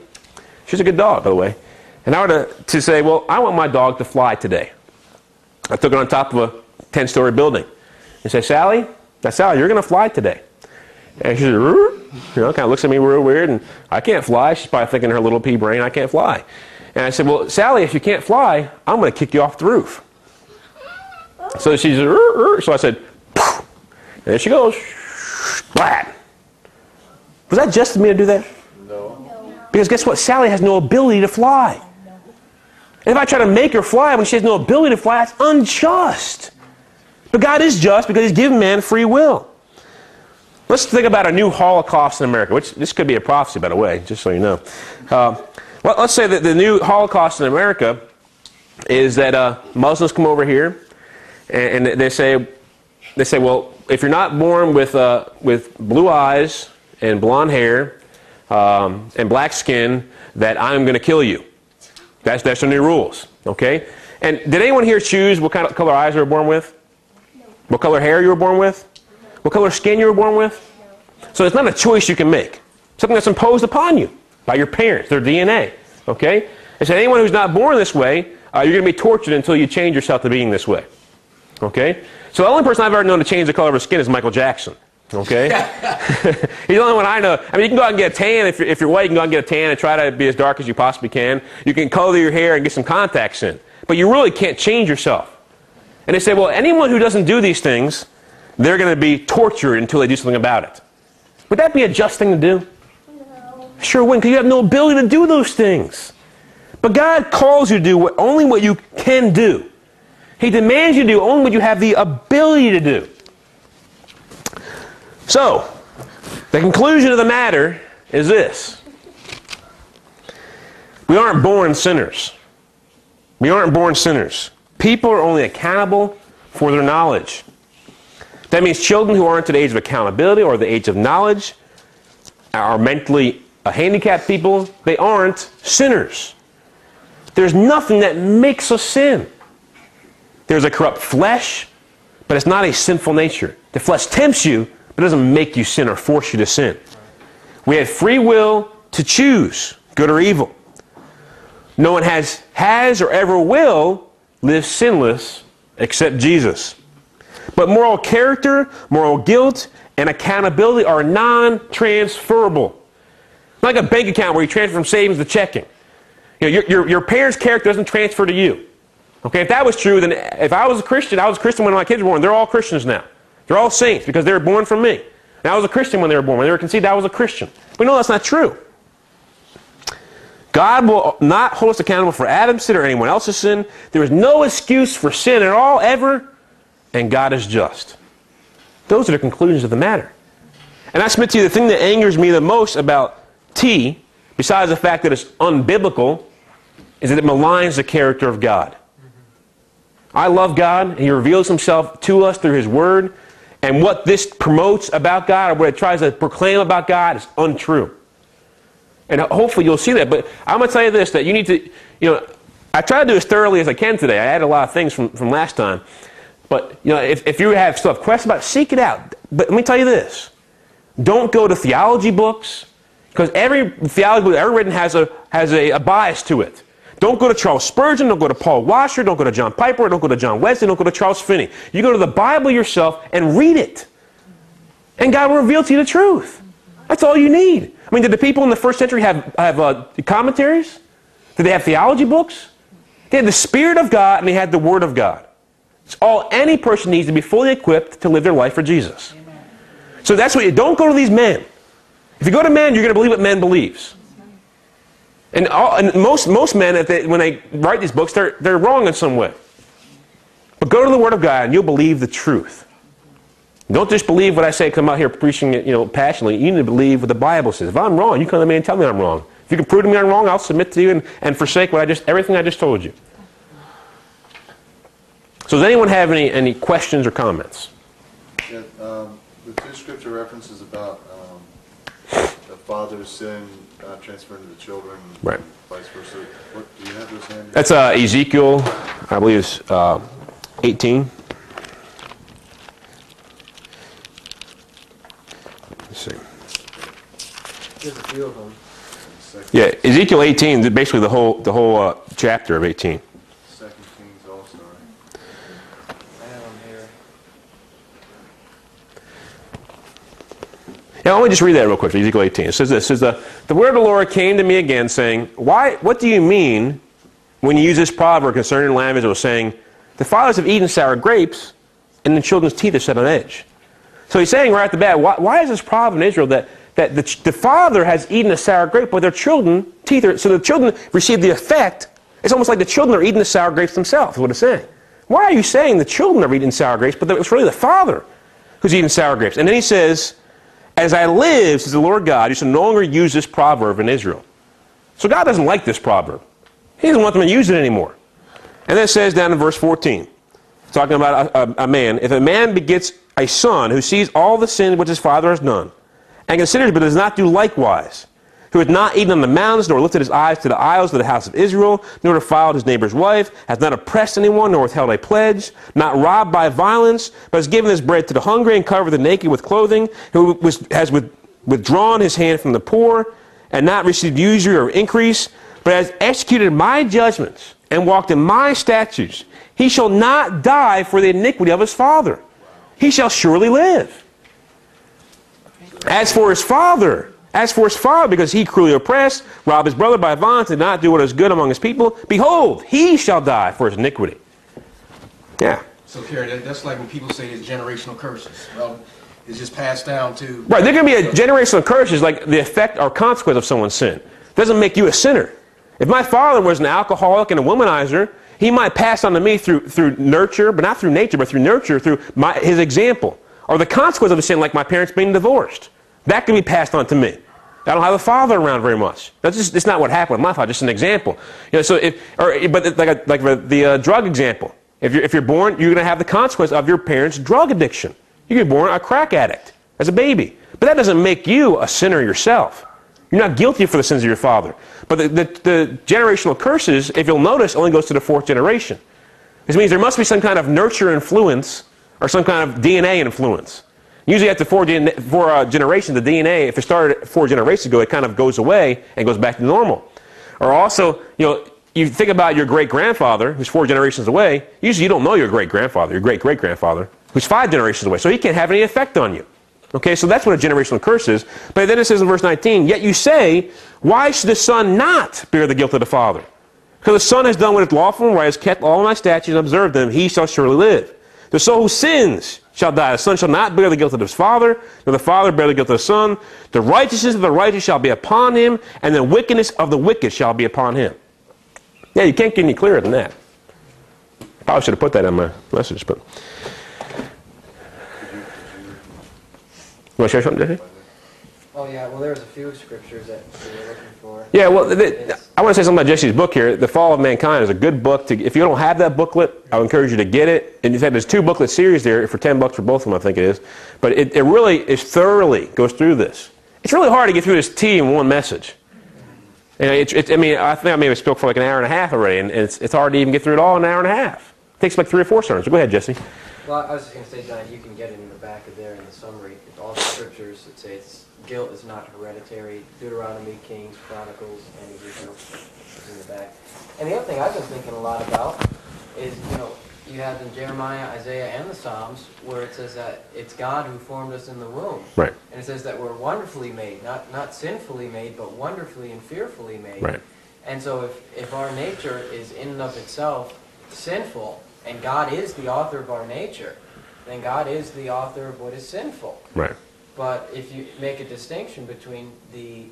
she's a good dog, by the way, and I were to, to say, well, I want my dog to fly today. I took it on top of a 10 story building and say, Sally, now, Sally, you're going to fly today. And she you know, kind of looks at me real weird, and I can't fly. She's probably thinking in her little pea brain, I can't fly. And I said, well, Sally, if you can't fly, I'm going to kick you off the roof. So she so I said, there she goes, splat. Was that just me to do that? No. Because guess what? Sally has no ability to fly. And if I try to make her fly when she has no ability to fly, that's unjust. But God is just because He's given man free will. Let's think about a new Holocaust in America, which this could be a prophecy, by the way, just so you know. Uh, well, let's say that the new Holocaust in America is that uh, Muslims come over here and, and, they say, they say, well, if you're not born with, uh, with blue eyes and blonde hair um, and black skin, that I'm going to kill you. That's, that's the new rules, okay? And did anyone here choose what kind of color eyes they were born with? What color hair you were born with? What color skin you were born with? So it's not a choice you can make. Something that's imposed upon you by your parents, their DNA. Okay? And so anyone who's not born this way, uh, you're going to be tortured until you change yourself to being this way. Okay? So the only person I've ever known to change the color of his skin is Michael Jackson. Okay? He's the only one I know. I mean, you can go out and get a tan. If you're, if you're white, you can go out and get a tan and try to be as dark as you possibly can. You can color your hair and get some contacts in. But you really can't change yourself. And they say, well, anyone who doesn't do these things, they're going to be tortured until they do something about it. Would that be a just thing to do? No. Sure wouldn't, because you have no ability to do those things. But God calls you to do what, only what you can do. He demands you do only what you have the ability to do. So, the conclusion of the matter is this We aren't born sinners. We aren't born sinners. People are only accountable for their knowledge. That means children who aren't at the age of accountability or the age of knowledge are mentally handicapped people. They aren't sinners. There's nothing that makes us sin. There's a corrupt flesh, but it's not a sinful nature. The flesh tempts you, but doesn't make you sin or force you to sin. We have free will to choose good or evil. No one has, has or ever will live sinless except Jesus. But moral character, moral guilt, and accountability are non transferable. Like a bank account where you transfer from savings to checking. You know, your, your, your parents' character doesn't transfer to you. Okay, if that was true, then if I was a Christian, I was a Christian when my kids were born. They're all Christians now. They're all saints because they were born from me. And I was a Christian when they were born. When they were conceived, I was a Christian. We know that's not true. God will not hold us accountable for Adam's sin or anyone else's sin. There is no excuse for sin at all, ever, and God is just. Those are the conclusions of the matter. And I submit to you, the thing that angers me the most about T, besides the fact that it's unbiblical, is that it maligns the character of God. I love God. and He reveals himself to us through his word. And what this promotes about God, or what it tries to proclaim about God, is untrue. And hopefully you'll see that. But I'm going to tell you this that you need to, you know, I try to do as thoroughly as I can today. I added a lot of things from, from last time. But, you know, if, if you have stuff, questions about it, seek it out. But let me tell you this don't go to theology books, because every theology book ever written has a, has a, a bias to it. Don't go to Charles Spurgeon, don't go to Paul Washer, don't go to John Piper, don't go to John Wesley, don't go to Charles Finney. You go to the Bible yourself and read it. And God will reveal to you the truth. That's all you need. I mean, did the people in the first century have, have uh, commentaries? Did they have theology books? They had the Spirit of God and they had the Word of God. It's all any person needs to be fully equipped to live their life for Jesus. So that's what you don't go to these men. If you go to men, you're going to believe what men believes. And, all, and most, most men, they, when they write these books, they're, they're wrong in some way. But go to the Word of God and you'll believe the truth. Don't just believe what I say, come out here preaching it, you know, passionately. You need to believe what the Bible says. If I'm wrong, you come to me and tell me I'm wrong. If you can prove to me I'm wrong, I'll submit to you and, and forsake what I just, everything I just told you. So does anyone have any, any questions or comments? Yeah, um, the two scripture references about um, the father's sin uh, transferring to the children, Right. vice versa. What, do you have those handy? That's uh, Ezekiel, I believe it's uh, 18. Let's see. There's a few of them. Yeah, Ezekiel 18, basically the whole, the whole uh, chapter of 18. Second Kings also. right? I have them here. Yeah, let me just read that real quick. Ezekiel 18. It says this: it says the, the word of the Lord came to me again, saying, "Why? What do you mean when you use this proverb concerning land Israel, saying, the fathers have eaten sour grapes, and the children's teeth are set on edge?" So he's saying right at the bat, why, why is this proverb in Israel that that the, the father has eaten a sour grape, but their children teeth are so the children receive the effect. It's almost like the children are eating the sour grapes themselves. Is what it's saying. Why are you saying the children are eating sour grapes, but it's really the father who's eating sour grapes? And then he says. As I live, says the Lord God, you shall no longer use this proverb in Israel. So God doesn't like this proverb. He doesn't want them to use it anymore. And then it says down in verse 14, talking about a, a, a man, if a man begets a son who sees all the sin which his father has done, and considers but does not do likewise, who hath not eaten on the mountains, nor lifted his eyes to the isles of the house of Israel, nor defiled his neighbor's wife, hath not oppressed anyone, nor withheld a pledge, not robbed by violence, but has given his bread to the hungry, and covered the naked with clothing, who was, has with, withdrawn his hand from the poor, and not received usury or increase, but has executed my judgments, and walked in my statutes, he shall not die for the iniquity of his father. He shall surely live. As for his father, as for his father, because he cruelly oppressed, robbed his brother by violence, did not do what is good among his people, behold, he shall die for his iniquity. Yeah. So, Kerry, that, that's like when people say it's generational curses. Well, it's just passed down to. Right, there can be a generational curses like the effect or consequence of someone's sin. It doesn't make you a sinner. If my father was an alcoholic and a womanizer, he might pass on to me through, through nurture, but not through nature, but through nurture, through my, his example. Or the consequence of a sin, like my parents being divorced. That can be passed on to me. I don't have a father around very much. That's just it's not what happened with my father. Just an example. You know, so if or but like a, like the, the uh, drug example. If you're if you're born, you're going to have the consequence of your parents' drug addiction. You get born a crack addict as a baby, but that doesn't make you a sinner yourself. You're not guilty for the sins of your father. But the, the, the generational curses, if you'll notice, only goes to the fourth generation. This means there must be some kind of nurture influence or some kind of DNA influence. Usually after four, four uh, generations, the DNA, if it started four generations ago, it kind of goes away and goes back to normal. Or also, you know, you think about your great grandfather, who's four generations away. Usually you don't know your great grandfather, your great great grandfather, who's five generations away. So he can't have any effect on you. Okay, so that's what a generational curse is. But then it says in verse 19, Yet you say, Why should the Son not bear the guilt of the Father? Because the Son has done what is lawful and right, has kept all my statutes and observed them, he shall surely live. The soul who sins shall die. The son shall not bear the guilt of his father, nor the father bear the guilt of the son. The righteousness of the righteous shall be upon him, and the wickedness of the wicked shall be upon him. Yeah, you can't get any clearer than that. Probably should have put that in my message, but. You want to share something, Jesse? Oh, yeah, well, there's a few scriptures that we were looking for. Yeah, well, th- th- I want to say something about Jesse's book here. The Fall of Mankind is a good book. To, if you don't have that booklet, I would encourage you to get it. And in fact, there's two booklet series there for 10 bucks for both of them, I think it is. But it, it really is thoroughly goes through this. It's really hard to get through this T in one message. And it's, it's, I mean, I think I maybe spoke for like an hour and a half already, and it's, it's hard to even get through it all in an hour and a half. It takes like three or four sermons. Go ahead, Jesse. Well, I was just going to say, John, you can get it in the back of there in the summary. All the scriptures that say it's, guilt is not hereditary. Deuteronomy, Kings, Chronicles, and Ezekiel is in the back. And the other thing I've been thinking a lot about is, you know, you have in Jeremiah, Isaiah, and the Psalms where it says that it's God who formed us in the womb. Right. And it says that we're wonderfully made, not, not sinfully made, but wonderfully and fearfully made. Right. And so if, if our nature is in and of itself sinful, and God is the author of our nature, then God is the author of what is sinful. Right. But if you make a distinction between the,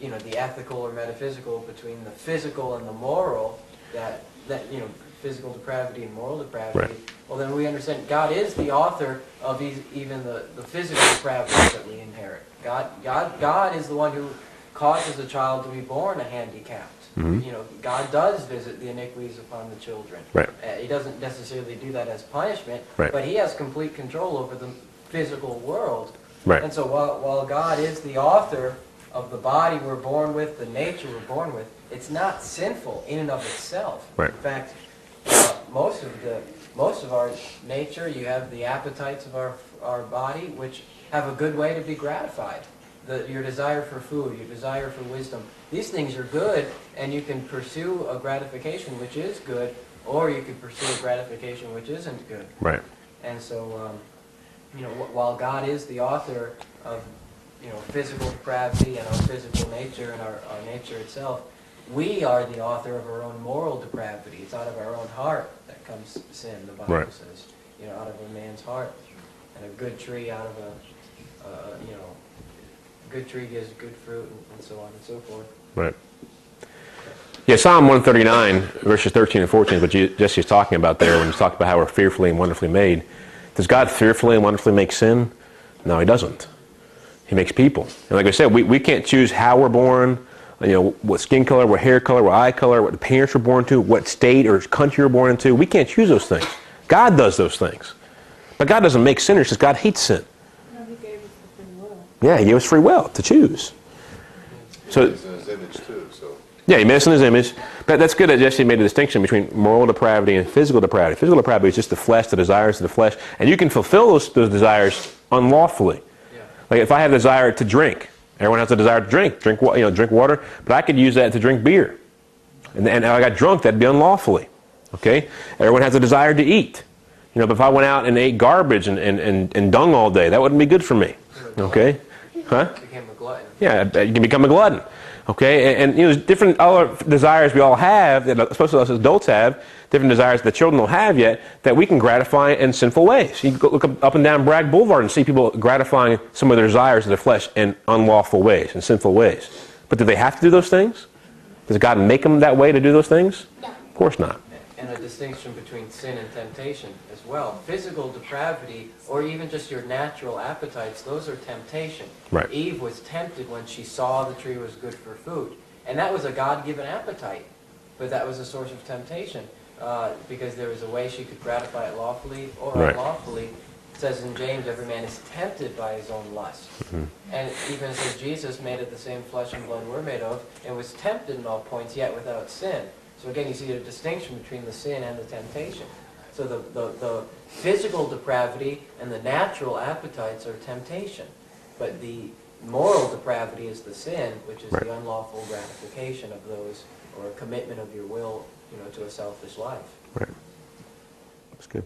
you know, the ethical or metaphysical, between the physical and the moral, that, that you know, physical depravity and moral depravity, Right. well, then we understand God is the author of e- even the, the physical depravity that we inherit. God, God, God is the one who causes a child to be born a handicapped. Mhm. You know, God does visit the iniquities upon the children. Right. Uh, he doesn't necessarily do that as punishment, Right. but he has complete control over the physical world. Right. And so while, while God is the author of the body we're born with, the nature we're born with, it's not sinful in and of itself. Right. In fact, uh, most of the most of our nature, you have the appetites of our our body, which have a good way to be gratified. The, your desire for food, your desire for wisdom. These things are good, and you can pursue a gratification which is good, or you can pursue a gratification which isn't good. Right. And so, um, you know, while God is the author of, you know, physical depravity and our physical nature and our, our nature itself, we are the author of our own moral depravity. It's out of our own heart that comes sin, the Bible Right. says. You know, out of a man's heart. And a good tree out of a, uh, you know, good tree gives good fruit and, and so on and so forth. Right. Yeah, Psalm 139, verses 13 and 14 is what Jesse is talking about there when he's talking about how we're fearfully and wonderfully made. Does God fearfully and wonderfully make sin? No, he doesn't. He makes people. And like I said, we, we can't choose how we're born, you know, what skin color, what hair color, what eye color, what the parents were born to, what state or country you're born into. We can't choose those things. God does those things. But God doesn't make sinners because God hates sin. No, he gave us the free will. Yeah, he gave us free will to choose. So, yeah, he made us in his image. But that's good that Jesse made a distinction between moral depravity and physical depravity. Physical depravity is just the flesh, the desires of the flesh. And you can fulfill those, those desires unlawfully. Yeah. Like if I have a desire to drink, everyone has a desire to drink, drink, you know, drink water, but I could use that to drink beer. And, and I got drunk, that'd be unlawfully. Okay? Everyone has a desire to eat. You know, but if I went out and ate garbage and, and, and, and dung all day, that wouldn't be good for me. Okay? Huh? Became a glutton. Yeah, you can become a glutton. Okay, and, and you know, different other desires we all have, that especially us as adults have, different desires that children don't have yet, that we can gratify in sinful ways. You go look up, up and down Bragg Boulevard and see people gratifying some of their desires of their flesh in unlawful ways, in sinful ways. But do they have to do those things? Does God make them that way to do those things? No. Of course not. And a distinction between sin and temptation as well. Physical depravity, or even just your natural appetites, those are temptation. Right. Eve was tempted when she saw the tree was good for food. And that was a God-given appetite, but that was a source of temptation. Uh, because there was a way she could gratify it lawfully or Right. unlawfully. It says in James, every man is tempted by his own lust. And even it says Jesus made it the same flesh and blood we're made of, and was tempted in all points, yet without sin. So again, you see a distinction between the sin and the temptation. So the, the, the physical depravity and the natural appetites are temptation. But the moral depravity is the sin, which is right. the unlawful gratification of those, or commitment of your will, you know, to a selfish life. Right. That's good.